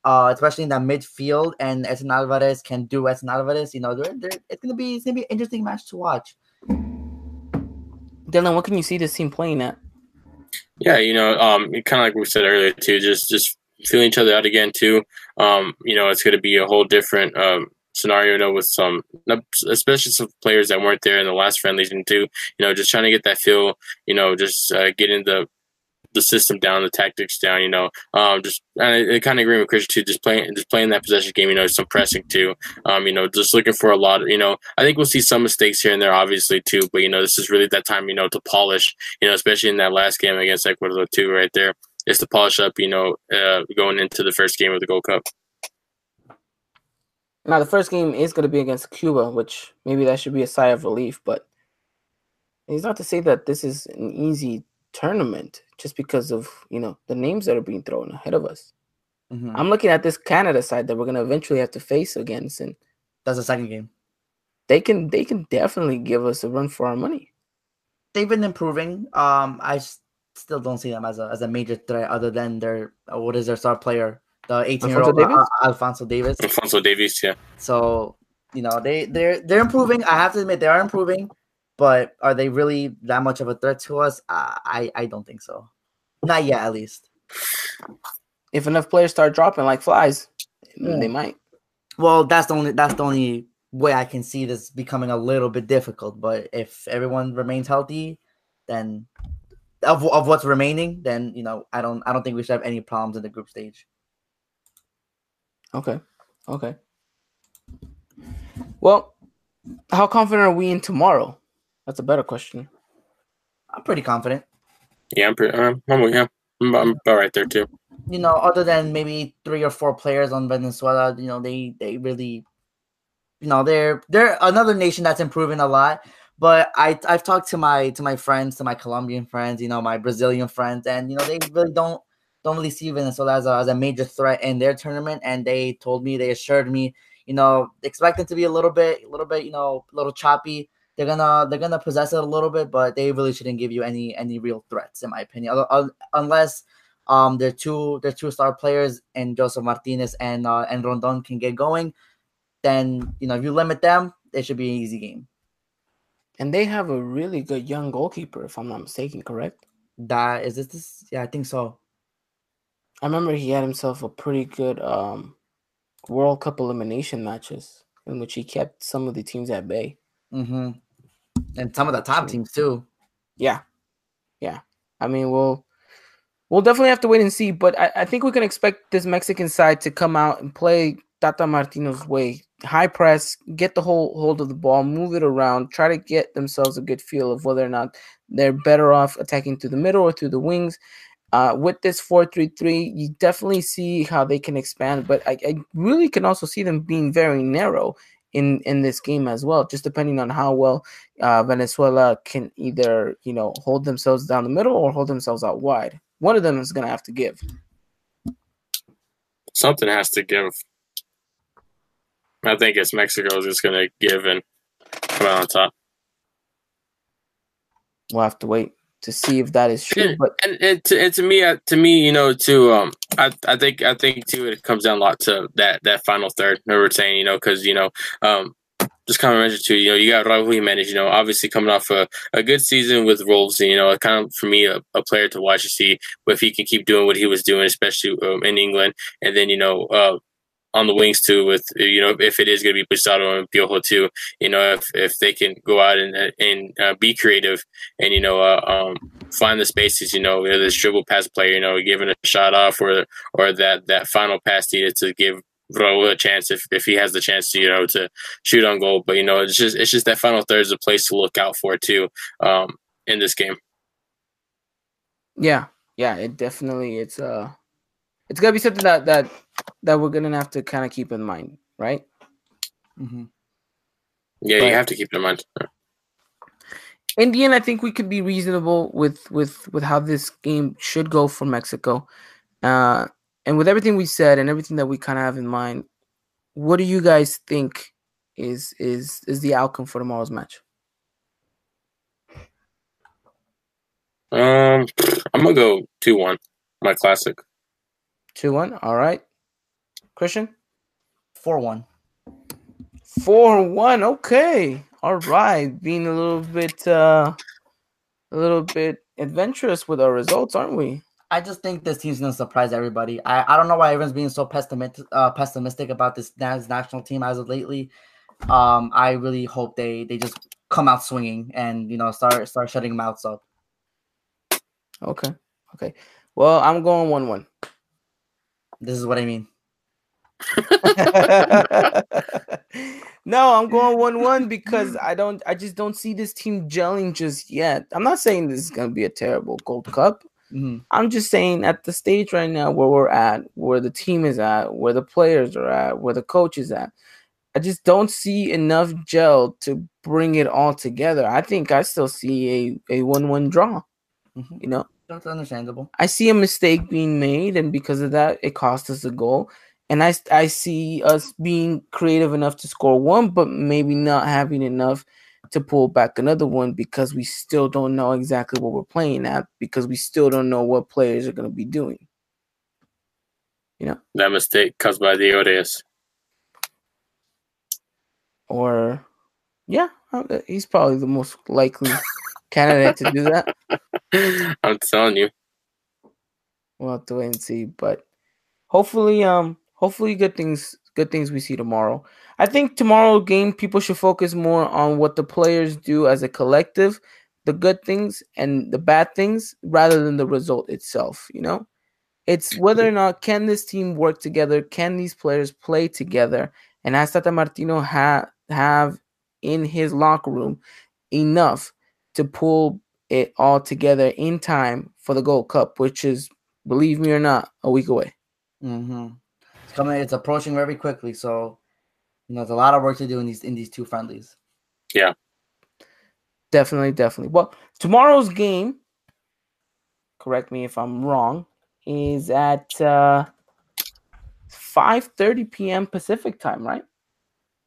uh, especially in that midfield, and Edson Alvarez can do Edson Alvarez, you know, they're, they're, it's gonna be it's gonna be an interesting match to watch. Dylan, what can you see this team playing at? Yeah, you know, um, kind of like we said earlier too, just just feeling each other out again too. Um, you know, it's going to be a whole different um, scenario, you know, with some, especially some players that weren't there in the last friendlies and too. You know, just trying to get that feel. You know, just uh, getting the the system down, the tactics down. You know, um, just and I, I kind of agree with Christian too. Just playing, just playing that possession game. You know, some pressing too. Um, you know, just looking for a lot. Of, you know, I think we'll see some mistakes here and there, obviously too. But you know, this is really that time. You know, to polish. You know, especially in that last game against Ecuador too, right there. Is to polish up. You know, uh, going into the first game of the Gold Cup. Now, the first game is going to be against Cuba, which maybe that should be a sigh of relief, but it's not to say that this is an easy tournament just because of, you know, the names that are being thrown ahead of us. Mhm. I'm looking at this Canada side that we're going to eventually have to face against, and That's the second game. they can they can definitely give us a run for our money. They've been improving. Um, I s- still don't see them as a as a major threat other than their uh, what is their star player, the 18 year old Alphonso Davies? Alfonso Davies. Alfonso Davies, yeah. So you know they they're they're improving. I have to admit they are improving, but are they really that much of a threat to us? Uh, I I don't think so. Not yet, at least. If enough players start dropping like flies, Yeah. they might. Well, that's the only that's the only way I can see this becoming a little bit difficult. But if everyone remains healthy, then of of what's remaining, then you know I don't I don't think we should have any problems in the group stage. Okay. Okay. Well, how confident are we in tomorrow? That's a better question. I'm pretty confident. Yeah, I'm pretty. Um, I'm, yeah, I'm, I'm about right there too. you know, other than maybe three or four players on Venezuela, you know, they they really, you know, they're they're another nation that's improving a lot. But I I've talked to my to my friends, to my Colombian friends, you know, my Brazilian friends, and you know, they really don't don't really see Venezuela as a, as a major threat in their tournament. And they told me, they assured me, you know, expect it to be a little bit, a little bit, you know, a little choppy. They're gonna they're gonna possess it a little bit, but they really shouldn't give you any any real threats, in my opinion. Unless um, their two their two star players and Josef Martinez and uh, and Rondon can get going, then you know if you limit them, it should be an easy game. And they have a really good young goalkeeper, if I'm not mistaken, correct? That is this, this yeah, I think so. I remember he had himself a pretty good um, World Cup elimination matches in which he kept some of the teams at bay. Mm hmm And some of the top teams too. Yeah, yeah. I mean, we'll we'll definitely have to wait and see, but I, I think we can expect this Mexican side to come out and play Tata Martino's way, high press, get the whole hold of the ball, move it around, try to get themselves a good feel of whether or not they're better off attacking through the middle or through the wings. Uh, with this 4-3-3, you definitely see how they can expand, but I, I really can also see them being very narrow in in this game as well, just depending on how well uh, Venezuela can either you know hold themselves down the middle or hold themselves out wide. One of them is going to have to give. Something has to give. I think it's Mexico is just going to give and come out on top. we'll have to wait to see if that is true. But and, and, to, and to me, uh, to me, you know, to um, I, I think I think too, it comes down a lot to that that final third. we were saying, you know, because you know, um, just kind of mentioned too, you know, you got Raul Jimenez, you know, obviously coming off a, a good season with Wolves, and, you know, kind of for me a, a, player to watch to see if he can keep doing what he was doing, especially um, in England, and then you know, uh, on the wings too with you know if it is going to be Pizarro and Piojo too you know if if they can go out and and uh, be creative and you know uh, um, find the spaces you know this dribble pass player you know giving a shot off or or that that final pass needed to give Raul a chance if, if he has the chance to you know to shoot on goal. But you know it's just it's just that final third is a place to look out for too um, in this game. Yeah. Yeah it definitely it's uh it's gonna be something that that that we're gonna have to kind of keep in mind, right? Mm-hmm. Yeah, but you have to keep in mind. Indian, I think we could be reasonable with with with how this game should go for Mexico, uh, and with everything we said and everything that we kind of have in mind. What do you guys think is is is the outcome for tomorrow's match? Um, I'm gonna go two one. My classic. Two one. All right. Christian. Four one. Four one. Okay. All right. Being a little bit uh a little bit adventurous with our results, aren't we? I just think this team's gonna surprise everybody. I, I don't know why everyone's being so pessimistic uh, pessimistic about this national team as of lately. Um, I really hope they they just come out swinging and you know start start shutting mouths up. Okay, okay. Well, I'm going one one. This is what I mean. no, I'm going one one because I don't I just don't see this team gelling just yet. I'm not saying this is gonna be a terrible Gold Cup. Mm-hmm. I'm just saying at the stage right now where we're at, where the team is at, where the players are at, where the coach is at. I just don't see enough gel to bring it all together. I think I still see a, a one one draw. Mm-hmm. You know, that's understandable. I see a mistake being made, and because of that, it cost us a goal. And I, I see us being creative enough to score one, but maybe not having enough to pull back another one because we still don't know exactly what we're playing at because we still don't know what players are going to be doing. You know? That mistake caused by the Odious. Or, yeah, uh, he's probably the most likely candidate to do that. I'm telling you. We'll have to wait and see, but hopefully, um, hopefully, good things, good things we see tomorrow. I think tomorrow game people should focus more on what the players do as a collective, the good things and the bad things, rather than the result itself. You know, it's whether or not can this team work together, can these players play together, and has Tata Martino ha- have in his locker room enough to pull it all together in time for the Gold Cup, which is, believe me or not, a week away. Mm-hmm. It's coming. It's approaching very quickly. So, you know, there's a lot of work to do in these in these two friendlies. Yeah, definitely, definitely. Well, tomorrow's game. Correct me if I'm wrong. Is at uh, 5:30 p.m. Pacific time, right?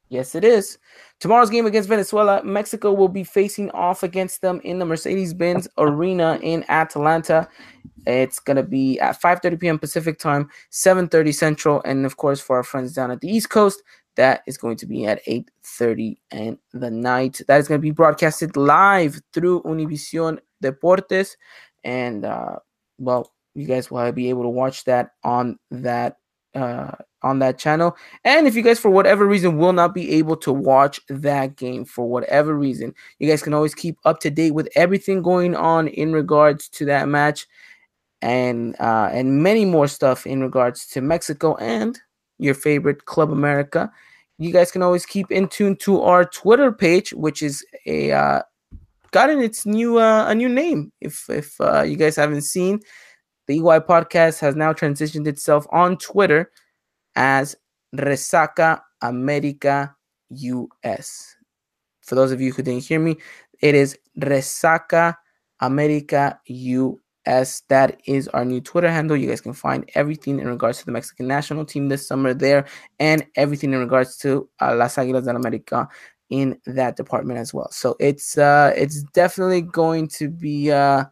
Yes, it is. Tomorrow's game against Venezuela, Mexico will be facing off against them in the Mercedes-Benz Arena in Atlanta. It's gonna be at 5:30 p.m. Pacific time, 7:30 Central, and of course for our friends down at the East Coast, that is going to be at 8:30 and the night. That is going to be broadcasted live through Univision Deportes, and uh, well, you guys will be able to watch that on that uh, on that channel. And if you guys, for whatever reason, will not be able to watch that game for whatever reason, you guys can always keep up to date with everything going on in regards to that match, and uh, and many more stuff in regards to Mexico and your favorite Club America. You guys can always keep in tune to our Twitter page, which is a uh, gotten its new uh, a new name. If if uh, you guys haven't seen, the EY podcast has now transitioned itself on Twitter as Resaca America US. For those of you who didn't hear me, it is Resaca America US. As that is our new Twitter handle. You guys can find everything in regards to the Mexican national team this summer there and everything in regards to uh, Las Águilas del América in that department as well. So it's uh it's definitely going to be uh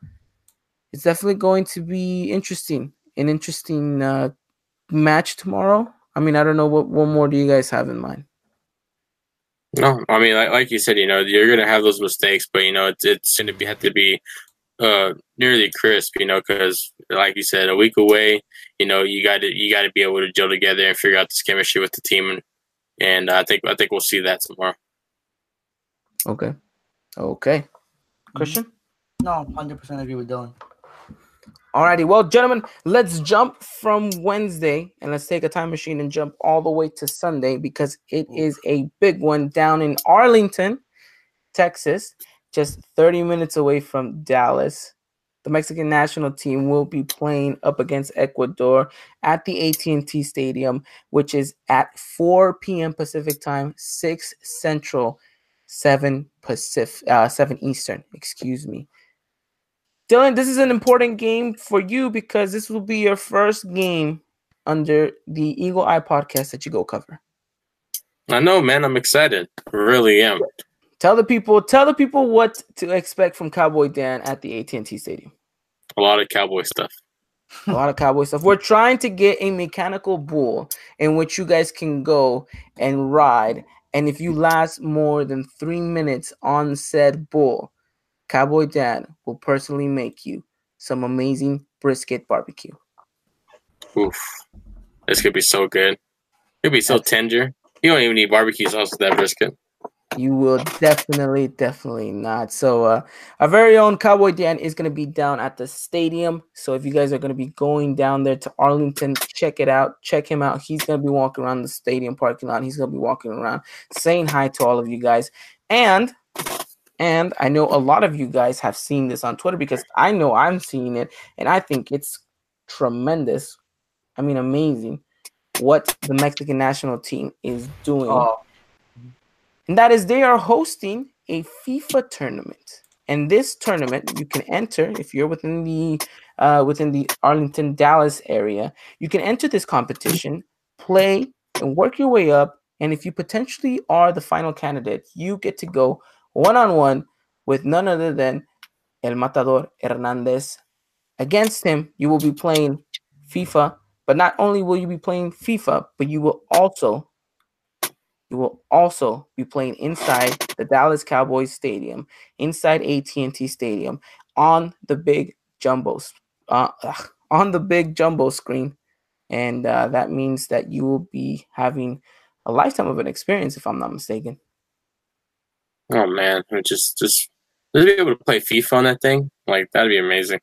it's definitely going to be interesting. An interesting uh match tomorrow. I mean, I don't know what what more do you guys have in mind? No, I mean, like, like you said, you know, you're gonna have those mistakes, but you know, it's it's gonna be have to be uh nearly crisp, you know, because like you said, a week away, you know, you got to you got to be able to gel together and figure out this chemistry with the team, and and I think I think we'll see that tomorrow. Okay, okay, Christian. No, hundred percent agree with Dylan. Alrighty, well, gentlemen, let's jump from Wednesday and let's take a time machine and jump all the way to Sunday because it is a big one down in Arlington, Texas, just 30 minutes away from Dallas. The Mexican national team will be playing up against Ecuador at the AT&T Stadium, which is at 4 p.m. Pacific time, 6 Central, 7 Pacific, uh, 7 Eastern. Excuse me. Dylan, this is an important game for you because this will be your first game under the Eagle Eye podcast that you go cover. I know, man. I'm excited. Really am. Tell the people, tell the people what to expect from Cowboy Dan at the AT&T Stadium. A lot of cowboy stuff. A lot of cowboy stuff. We're trying to get a mechanical bull in which you guys can go and ride. And if you last more than three minutes on said bull, Cowboy Dan will personally make you some amazing brisket barbecue. Oof. This could be so good. It'll be so That's- tender. You don't even need barbecue sauce with that brisket. You will definitely, definitely not. So, uh, our very own Cowboy Dan is going to be down at the stadium. So, if you guys are going to be going down there to Arlington, check it out. Check him out. He's going to be walking around the stadium parking lot. He's going to be walking around saying hi to all of you guys. And, and I know a lot of you guys have seen this on Twitter because I know I'm seeing it, and I think it's tremendous. I mean, amazing what the Mexican national team is doing Oh, and that is they are hosting a FIFA tournament. And this tournament, you can enter if you're within the uh, within the Arlington, Dallas area. You can enter this competition, play, and work your way up. And if you potentially are the final candidate, you get to go one on one with none other than El Matador Hernandez. Against him, you will be playing FIFA. But not only will you be playing FIFA, but you will also you will also be playing inside the Dallas Cowboys Stadium, inside AT&T Stadium, on the big jumbo, uh, on the big jumbo screen, and uh, that means that you will be having a lifetime of an experience, if I'm not mistaken. Oh man, it just just just be able to play FIFA on that thing, like that'd be amazing.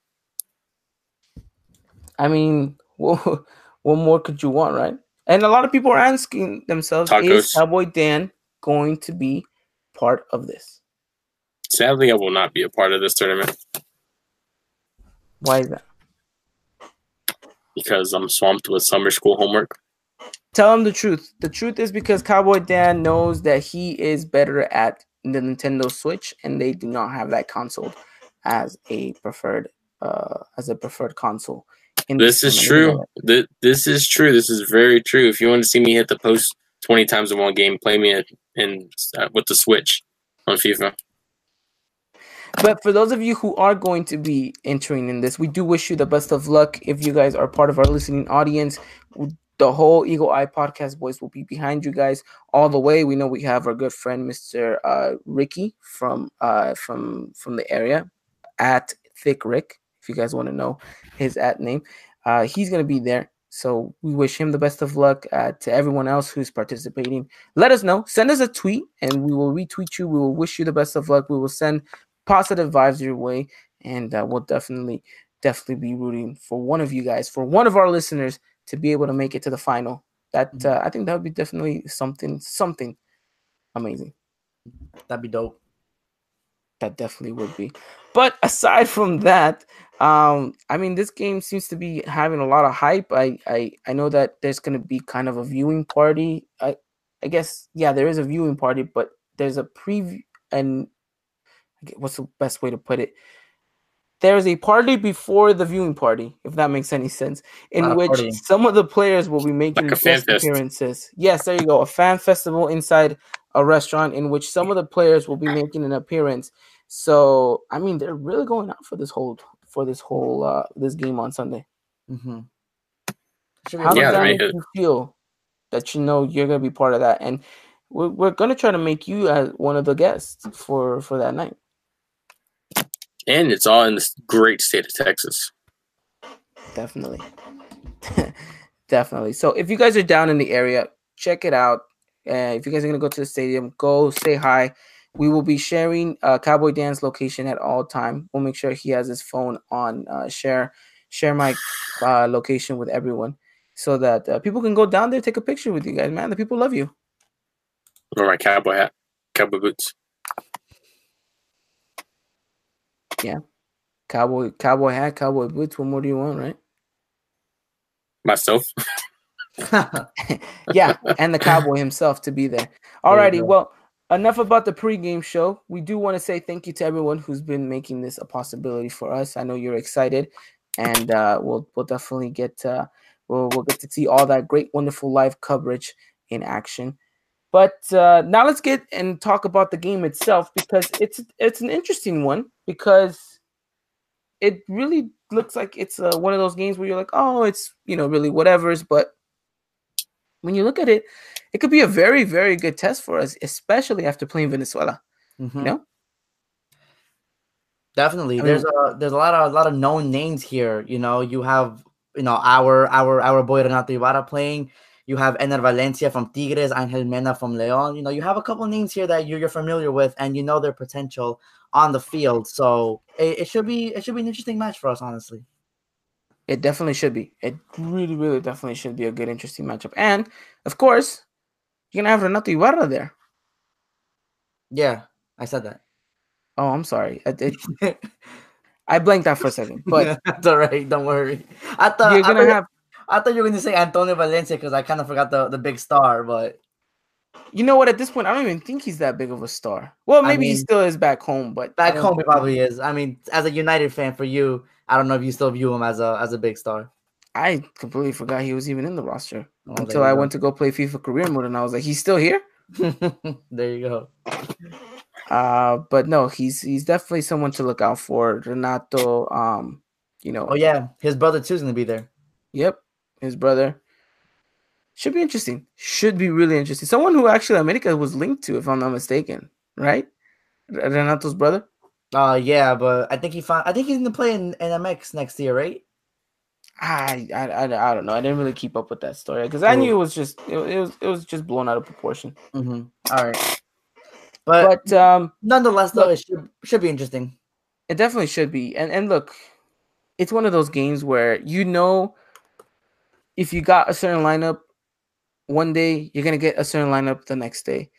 I mean, what, what more could you want, right? And a lot of people are asking themselves, is Cowboy Dan going to be part of this? Sadly, I will not be a part of this tournament Why is that? because I'm swamped with summer school homework. Tell him the truth. The truth is because Cowboy Dan knows that he is better at the Nintendo Switch, and they do not have that console as a preferred uh as a preferred console. This is true. Th- This is true. This is very true. If you want to see me hit the post 20 times in one game, play me in, in uh, with the Switch on FIFA. But for those of you who are going to be entering in this, we do wish you the best of luck. If you guys are part of our listening audience, the whole Eagle Eye podcast boys will be behind you guys all the way. We know we have our good friend Mr. Uh, Ricky from uh, from from the area at Thick Rick. If you guys want to know his at name, uh, he's gonna be there. So we wish him the best of luck. Uh, to everyone else who's participating, let us know. Send us a tweet, and we will retweet you. We will wish you the best of luck. We will send positive vibes your way, and uh, we'll definitely, definitely be rooting for one of you guys, for one of our listeners, to be able to make it to the final. That uh, I think that would be definitely something, something amazing. that'd be dope. That definitely would be. But aside from that, um, I mean, this game seems to be having a lot of hype. I, I, I know that there's going to be kind of a viewing party. I, I guess, yeah, there is a viewing party, but there's a preview and I what's the best way to put it? there's a party before the viewing party, if that makes any sense, in which partying. some of the players will be making Like guest appearances. Yes, there you go, a fan festival inside a restaurant in which some of the players will be making an appearance. So, I mean, they're really going out for this whole for this whole uh this game on Sunday. Mm-hmm. How. Yeah, does that make it. you feel that you know you're gonna be part of that? And we're, we're gonna try to make you as one of the guests for for that night. And it's all in this great state of Texas. Definitely. Definitely. So if you guys are down in the area, check it out. Uh, if you guys are gonna go to the stadium, go say hi. We will be sharing uh, Cowboy Dan's location at all time. We'll make sure he has his phone on uh, share share my uh, location with everyone, so that uh, people can go down there take a picture with you guys. Man, the people love you. Or my cowboy hat, cowboy boots. Yeah, cowboy cowboy hat, cowboy boots. What more do you want, right? Myself. yeah, and the cowboy himself to be there. Alrighty, go. well, enough about the pregame show. We do want to say thank you to everyone who's been making this a possibility for us. I know you're excited, and uh, we'll we'll definitely get uh, we'll we'll get to see all that great, wonderful live coverage in action. But uh, now let's get and talk about the game itself because it's it's an interesting one because it really looks like it's uh, one of those games where you're like, oh, it's you know really whatever's, but when you look at it, it could be a very, very good test for us, especially after playing Venezuela. Mhm. You know, Definitely. I there's mean- a there's a lot of a lot of known names here. You know, you have you know our our our boy Renato Ibarra playing. You have Enner Valencia from Tigres, Angel Mena from León. You know, you have a couple names here that you're, you're familiar with, and you know their potential on the field. So it, it should be it should be an interesting match for us, honestly. it definitely should be. It really, really, definitely should be a good, interesting matchup. And of course, you're gonna have Renato Ibarra there. Yeah, I said that. Oh, I'm sorry, I, it- I blanked out for a second. But that's all right. Don't worry. I thought you're I gonna thought- have. I thought you were to say Antonio Valencia because I kind of forgot the, the big star, but You know what? At this point, I don't even think he's that big of a star. Well, I maybe he still is back home, but I back home he probably is. I mean, as a United fan for you, I don't know if you still view him as a as a big star. I completely forgot he was even in the roster Oh, until I go. went to go play FIFA career mode, and I was like, he's still here. there you go. Uh, but no, he's he's definitely someone to look out for. Renato, um, you know, Oh yeah, his brother too's gonna be there. yep, his brother. Should be interesting. Should be really interesting. Someone who actually America was linked to, if I'm not mistaken, right? Renato's brother. Uh yeah, but I think he found. I think he's gonna play in, in MX next year, right? I, I I I don't know. I didn't really keep up with that story because I knew it was just it, it was it was just blown out of proportion. Mm-hmm. All right, but, But um, nonetheless, though, look- it should should be interesting. It definitely should be. And and look, it's one of those games where you know if you got a certain lineup one day, you're gonna get a certain lineup the next day.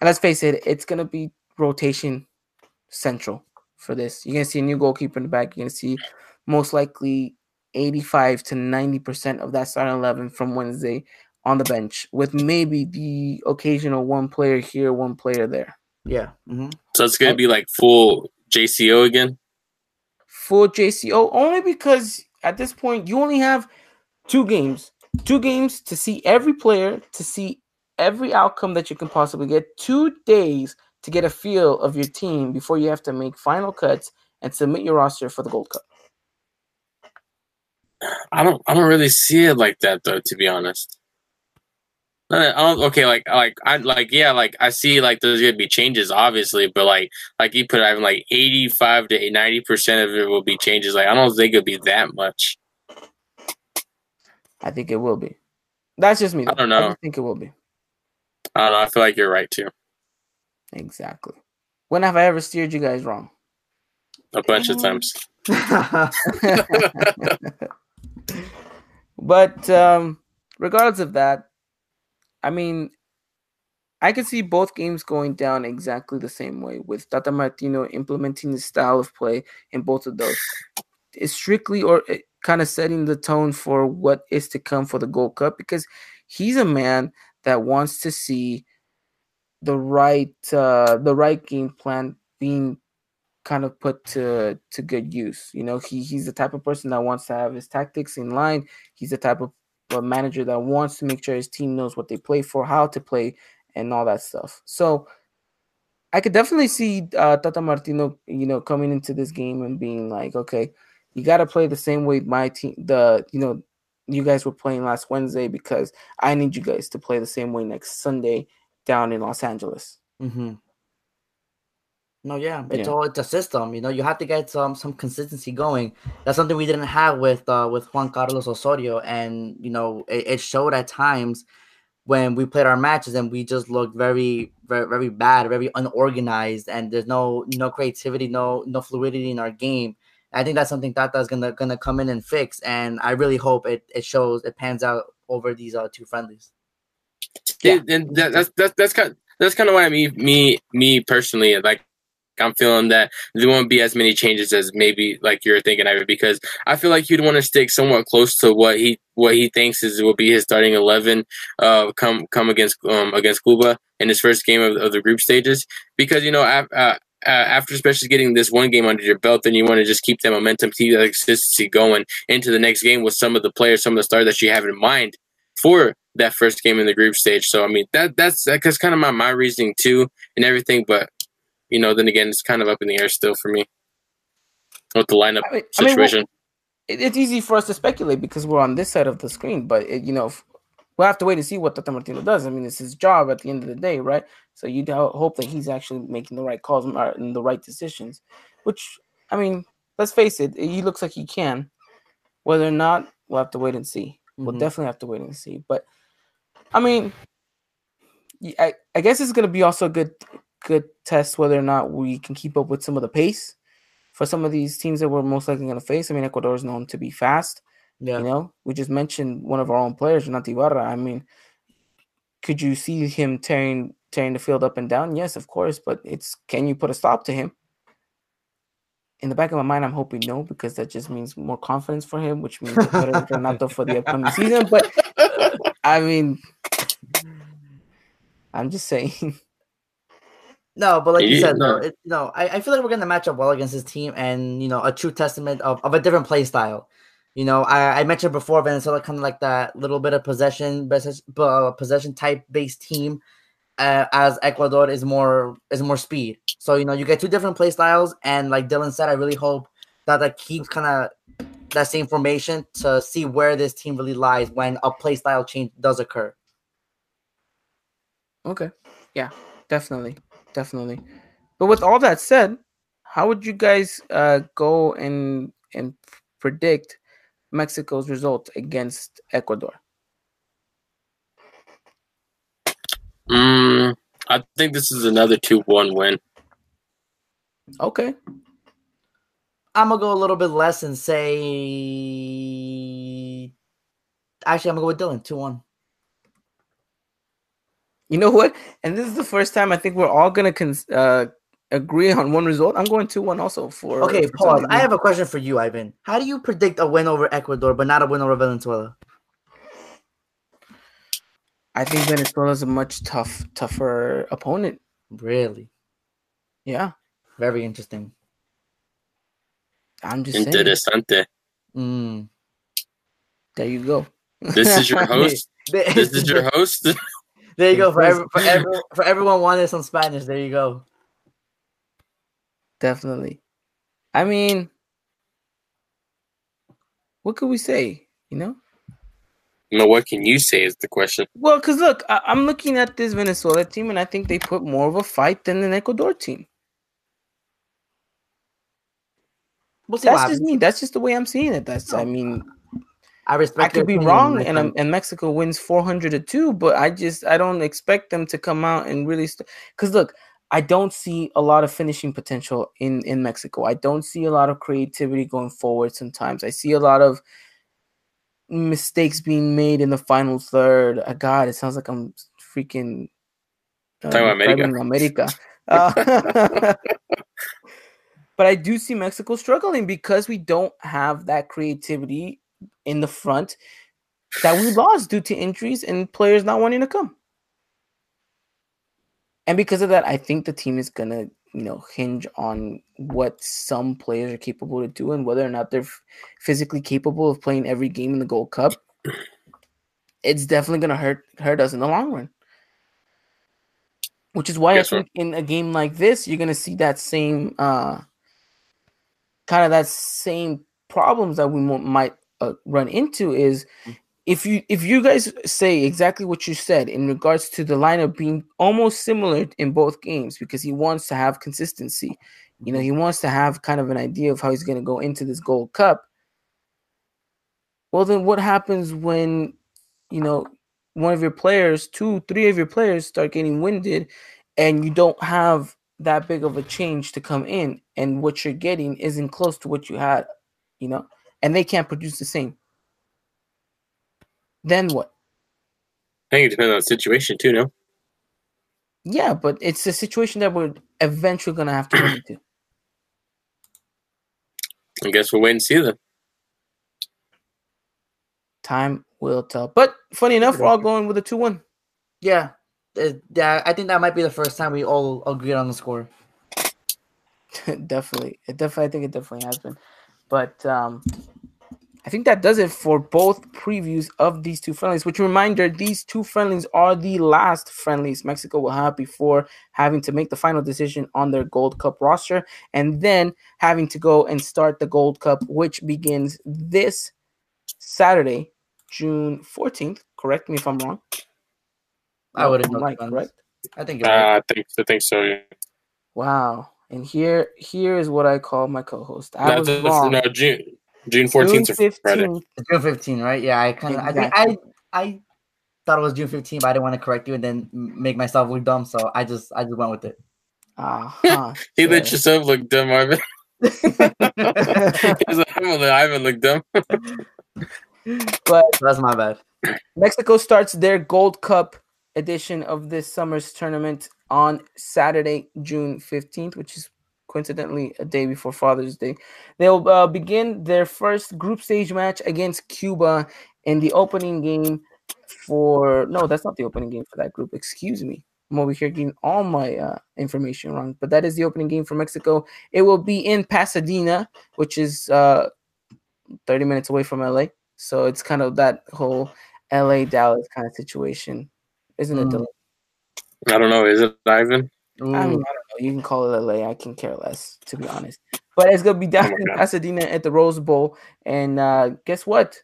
And let's face it, it's gonna be rotation central for this. You're gonna see a new goalkeeper in the back. You're gonna see most likely 85 to 90% of that starting 11 from Wednesday on the bench, with maybe the occasional one player here, one player there. Yeah. Mm-hmm. So it's gonna be like full JCO again. full JCO only because at this point you only have two games. Two games to see every player, to see every outcome that you can possibly get. Two days to get a feel of your team before you have to make final cuts and submit your roster for the Gold Cup. I don't I don't really see it like that though, to be honest. Uh, I don't, okay, like like I like yeah, like I see like there's gonna be changes obviously, but like like you put I mean, like eighty five to ninety percent of it will be changes. Like I don't think it'll be that much. I think it will be. That's just me. I don't know. just think it will be. I don't know. I feel like you're right too. Exactly. When have I ever steered you guys wrong? A bunch of times. but um, regardless of that, I mean, I could see both games going down exactly the same way with Tata Martino implementing the style of play in both of those. It's strictly or kind of setting the tone for what is to come for the Gold Cup because he's a man that wants to see the right uh, the right game plan being kind of put to to good use. You know, he he's the type of person that wants to have his tactics in line. He's the type of manager that wants to make sure his team knows what they play for, how to play, and all that stuff. So I could definitely see uh, Tata Martino, you know, coming into this game and being like, okay, you got to play the same way my team, the you know, you guys were playing last Wednesday because I need you guys to play the same way next Sunday down in Los Angeles. Mm-hmm. No, yeah, it's Yeah. all it's a system. You know, you have to get some some consistency going. That's something we didn't have with uh with Juan Carlos Osorio, and you know, it, it showed at times when we played our matches and we just looked very very very bad, very unorganized, and there's no no creativity, no no fluidity in our game. I think that's something Tata's gonna gonna come in and fix, and I really hope it it shows it pans out over these uh two friendlies. Yeah. Yeah, and that, that's that's that's kind that's kind of why me me me personally like I'm feeling that there won't be as many changes as maybe like you're thinking of it because I feel like you'd want to stick somewhat close to what he what he thinks is will be his starting eleven uh come come against um against Cuba in his first game of, of the group stages because you know af- uh, uh, after especially getting this one game under your belt, then you want to just keep that momentum, keep that consistency going into the next game with some of the players, some of the stars that you have in mind for that first game in the group stage. So I mean that that's that's kind of my my reasoning too and everything. But you know, then again, it's kind of up in the air still for me with the lineup I mean, I mean, well, situation. it's easy for us to speculate because we're on this side of the screen, but it, you know, f- we'll have to wait and see what Tata Martino does. I mean, it's his job at the end of the day, right? So you hope that he's actually making the right calls and uh, the right decisions. Which, I mean, let's face it, he looks like he can. Whether or not, we'll have to wait and see. We'll Mhm. definitely have to wait and see. But I mean, I, I guess it's gonna be also a good good test whether or not we can keep up with some of the pace for some of these teams that we're most likely gonna face. I mean, Ecuador is known to be fast. Yeah, You know, we just mentioned one of our own players, Renato Ibarra. I mean, could you see him tearing tearing the field up and down? Yes, of course, but it's can you put a stop to him? In the back of my mind, I'm hoping no, because that just means more confidence for him, which means better Renato for the upcoming season. But I mean, I'm just saying. No, but like you said, no. it, you know, I, I feel like we're gonna match up well against this team, and you know, a true testament of, of a different play style. You know, I, I mentioned before Venezuela kind of like that little bit of possession, possession, uh, possession type based team, uh, as Ecuador is more is more speed. So you know, you get two different play styles, and like Dylan said, I really hope that that keeps kind of that same formation to see where this team really lies when a play style change does occur. Okay. Yeah, definitely. Definitely. But with all that said, how would you guys uh, go and and predict Mexico's result against Ecuador? Mm, I think this is another two one win. Okay. I'm gonna go a little bit less and say. Actually, I'm gonna go with Dylan two one. You know what? And this is the first time I think we're all gonna cons- uh, agree on one result. I'm going two one also for. Okay, for pause. I have a question for you, Ivan. How do you predict a win over Ecuador, but not a win over Venezuela? I think Venezuela is a much tough, tougher opponent. Really, Yeah, very interesting. I'm just saying. Interesante. Mm. There you go. This is your host. This is your host. there you go for Yes. every, for every, for everyone wanting some Spanish. There you go. Definitely. I mean, what could we say? You know. no, what can you say is the question. Well, because look, I- I'm looking at this Venezuela team, and I think they put more of a fight than an Ecuador team. We'll That's just me. That's just the way I'm seeing it. That's, I mean, I respect. I could be wrong, and um, and Mexico wins 400 to two, but I just I don't expect them to come out and really. Because look, I don't see a lot of finishing potential in in Mexico. I don't see a lot of creativity going forward. Sometimes I see a lot of mistakes being made in the final third. Uh, God, it sounds like I'm freaking uh, Talking about America. America. Uh, but I do see Mexico struggling because we don't have that creativity in the front that we lost due to injuries and players not wanting to come. And because of that, I think the team is gonna you know hinge on what some players are capable to do and whether or not they're f- physically capable of playing every game in the Gold Cup. It's definitely going to hurt hurt us in the long run. Which is why Guess I think in a game like this, you're going to see that same uh, kind of that same problems that we might uh, run into is if you if you guys say exactly what you said in regards to the lineup being almost similar in both games because he wants to have consistency. You know he wants to have kind of an idea of how he's going to go into this gold cup. Well then what happens when you know one of your players two three of your players start getting winded and you don't have that big of a change to come in and what you're getting isn't close to what you had you know and they can't produce the same then what I think it depends on the situation too. No, yeah but it's a situation that we're eventually going to have to run into I guess we'll wait and see then. time will tell but funny enough we're all going with a 2-1 Yeah, Uh, yeah. I think that might be the first time we all agreed on the score. definitely it definitely i think it definitely has been but um i think that does it for both previews of these two friendlies which reminder these two friendlies are the last friendlies mexico will have before having to make the final decision on their gold cup roster and then having to go and start the gold cup which begins this saturday june 14th correct me if i'm wrong I would have I'm right, correct I think. You're right. Uh, I think I think so. Yeah. wow and here here is what i call my co-host i No, was that's- wrong no, June June fourteenth June or Friday. June 15, right? Yeah, I kind of. I think I I thought it was June 15, but I didn't want to correct you and then make myself look dumb, so I just I just went with it. Uh-huh. He let Sure. yourself look dumb, Marvin. He's like, I'm gonna, I haven't looked dumb. But That's my bad. Mexico starts their Gold Cup edition of this summer's tournament on Saturday, June 15th, which is coincidentally a day before Father's Day. They'll uh, begin their first group stage match against Cuba in the opening game for no, that's not the opening game for that group. Excuse me. I'm over here getting all my uh, information wrong, but that is the opening game for Mexico. It will be in Pasadena, which is uh, 30 minutes away from LA. So it's kind of that whole LA Dallas kind of situation, isn't it? Mm. Dylan? I don't know. Is it Ivan? I mean, I don't know. You can call it LA. I can care less, to be honest. But it's gonna be down Oh in Pasadena at the Rose Bowl, and uh, guess what?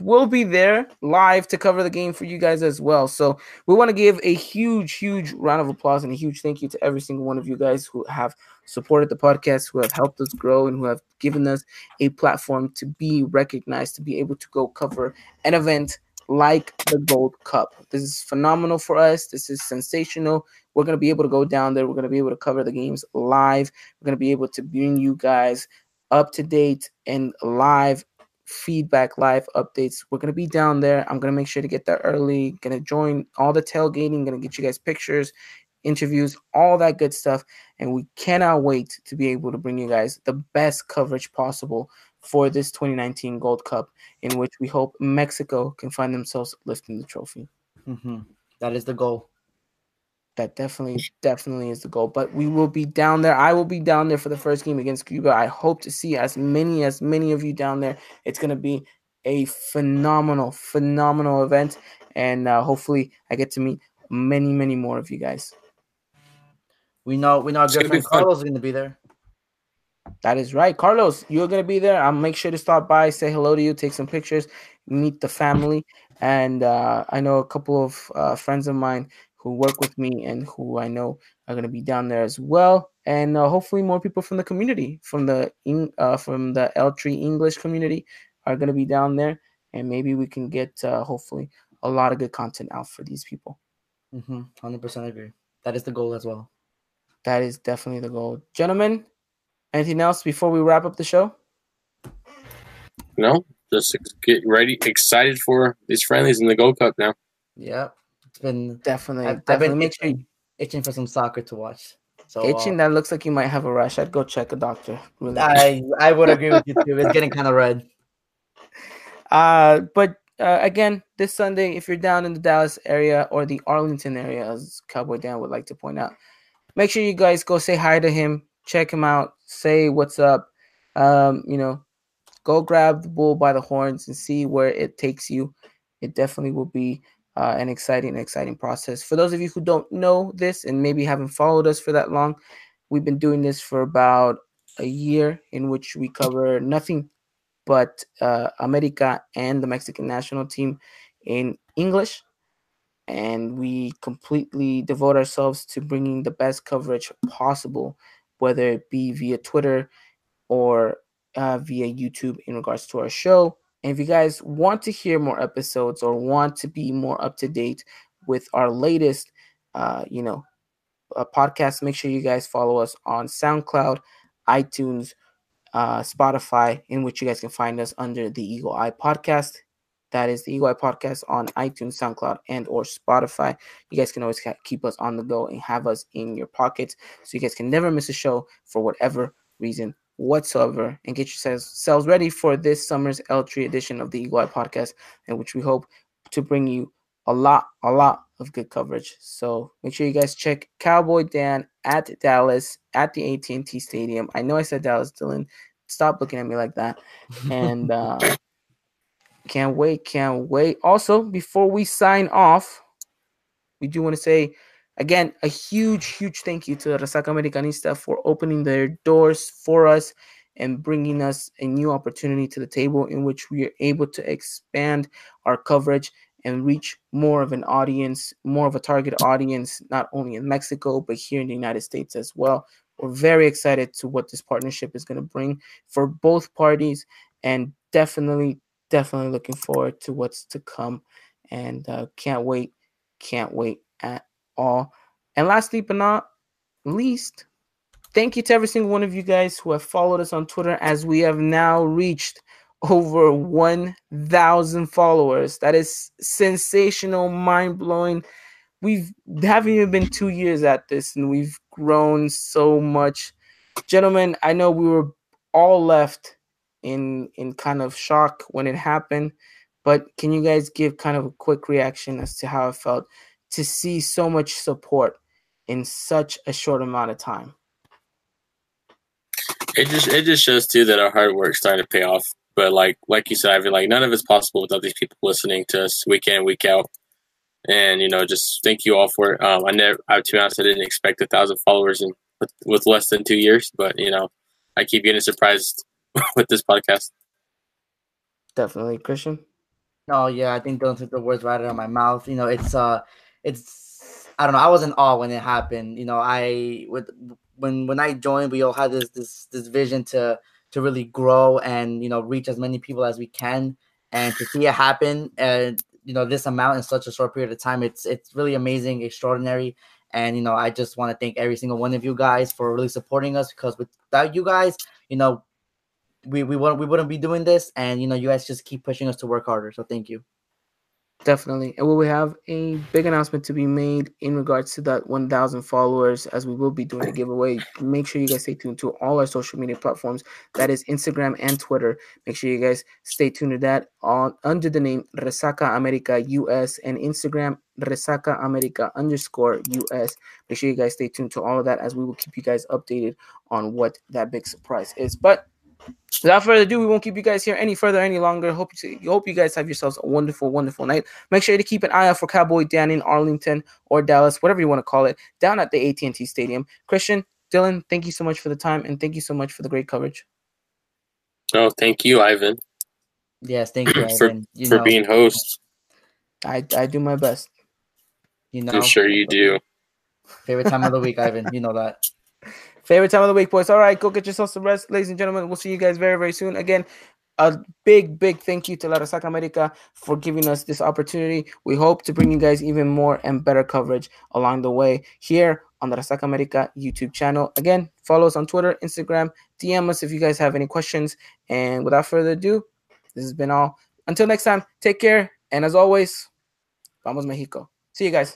We'll be there live to cover the game for you guys as well. So we want to give a huge, huge round of applause and a huge thank you to every single one of you guys who have supported the podcast, who have helped us grow, and who have given us a platform to be recognized, to be able to go cover an event like the Gold Cup. This is phenomenal for us. This is sensational. We're going to be able to go down there. We're going to be able to cover the games live. We're going to be able to bring you guys up to date and live feedback, live updates. We're going to be down there. I'm going to make sure to get there early. Going to join all the tailgating. Going to get you guys pictures, interviews, all that good stuff. And we cannot wait to be able to bring you guys the best coverage possible for this 2019 Gold Cup, in which we hope Mexico can find themselves lifting the trophy mhm. That is the goal. that definitely definitely is the goal but we will be down there i will be down there for the first game against cuba i hope to see as many as many of you down there it's going to be a phenomenal phenomenal event and uh, hopefully i get to meet many many more of you guys We know we know our good friend. Carlos is going to be there. That is right. Carlos you're going to be there. I'll make sure to stop by say hello to you take some pictures meet the family. And uh, i know a couple of uh, friends of mine who work with me and who i know are going to be down there as well. And uh, hopefully more people from the community from the uh, from the El Tri english community are going to be down there. And maybe we can get uh, hopefully a lot of good content out for these people. Hmm 100% agree. That is the goal as well. that is definitely the goal. Gentlemen anything else before we wrap up the show No, just get ready, excited for these friendlies in the Gold Cup now. Yep. It's been definitely I've, I've definitely been make sure you itching, itching for some soccer to watch. So itching uh, that looks like you might have a rash i'd go check a doctor really I I would agree with you too. It's getting kind of red. uh but uh, again this sunday if you're down in the dallas area or the arlington area as cowboy dan would like to point out make sure you guys go say hi to him, check him out, say what's up. Um, you know, go grab the bull by the horns and see where it takes you. It definitely will be uh, an exciting, exciting process. For those of you who don't know this and maybe haven't followed us for that long, we've been doing this for about a year in which we cover nothing but uh, America and the Mexican national team in English. And we completely devote ourselves to bringing the best coverage possible, whether it be via Twitter or uh, via YouTube in regards to our show. And if you guys want to hear more episodes or want to be more up to date with our latest, uh, you know, uh, podcast, make sure you guys follow us on SoundCloud, iTunes, uh, Spotify, in which you guys can find us under the Eagle Eye Podcast. That is the Eye Podcast on iTunes, SoundCloud, and or Spotify. You guys can always keep us on the go and have us in your pockets, so you guys can never miss a show for whatever reason whatsoever. And get yourselves ready for this summer's El Tri edition of the Eye Podcast, in which we hope to bring you a lot, a lot of good coverage. So make sure you guys check Cowboy Dan at Dallas at the AT&T Stadium. I know I said Dallas, Dylan. Stop looking at me like that. And uh, can't wait, can't wait. Also, before we sign off, we do want to say again a huge, huge thank you to the Resaca Americanista for opening their doors for us and bringing us a new opportunity to the table in which we are able to expand our coverage and reach more of an audience, more of a target audience, not only in Mexico, but here in the United States as well. We're very excited to what this partnership is going to bring for both parties and definitely, definitely looking forward to what's to come. And uh, can't wait, can't wait at all. And lastly, but not least, thank you to every single one of you guys who have followed us on Twitter as we have now reached over 1,000 followers. That is sensational, mind blowing. We've haven't even been two years at this, and we've grown so much, gentlemen. I know we were all left in in kind of shock when it happened, but can you guys give kind of a quick reaction as to how it felt to see so much support in such a short amount of time? It just it just shows too that our hard work starting to pay off. But like like you said, I feel like none of it's possible without these people listening to us week in week out. And you know, just thank you all for it. Um, I never, I, to be honest, I didn't expect a thousand followers in with, with less than two years. But you know, I keep getting surprised with this podcast. Definitely, Christian. No, yeah, I think those took the words right out of my mouth. You know, it's uh, it's I don't know. I was in awe when it happened. You know, I with when when I joined, we all had this this this vision to to really grow and you know reach as many people as we can and to see it happen and you know this amount in such a short period of time it's it's really amazing extraordinary and you know i just want to thank every single one of you guys for really supporting us because without you guys you know we we wouldn't we wouldn't be doing this and you know you guys just keep pushing us to work harder so thank you Definitely. And we have a big announcement to be made in regards to that 1,000 followers as we will be doing a giveaway. Make sure you guys stay tuned to all our social media platforms. That is Instagram and Twitter. Make sure you guys stay tuned to that on under the name Resaca America US and Instagram Resaca America underscore US. Make sure you guys stay tuned to all of that as we will keep you guys updated on what that big surprise is. But Without further ado, we won't keep you guys here any further any longer. Hope you hope you guys have yourselves a wonderful, wonderful night. Make sure to keep an eye out for Cowboy Dan in Arlington or Dallas, whatever you want to call it, down at the AT&T Stadium. Christian, Dylan, thank you so much for the time and thank you so much for the great coverage. Oh, thank you, Ivan. Yes, thank you, for, you for know, being host. I I do my best. You know, I'm sure you do. Favorite time of the week, Ivan. You know that. Favorite time of the week, boys. All right, go get yourself some rest, ladies and gentlemen. We'll see you guys very, very soon. Again, a big, big thank you to La Resaca America for giving us this opportunity. We hope to bring you guys even more and better coverage along the way here on the Resaca America YouTube channel. Again, follow us on Twitter, Instagram, DM us if you guys have any questions. And without further ado, this has been all. Until next time, take care. And as always, vamos Mexico. See you guys.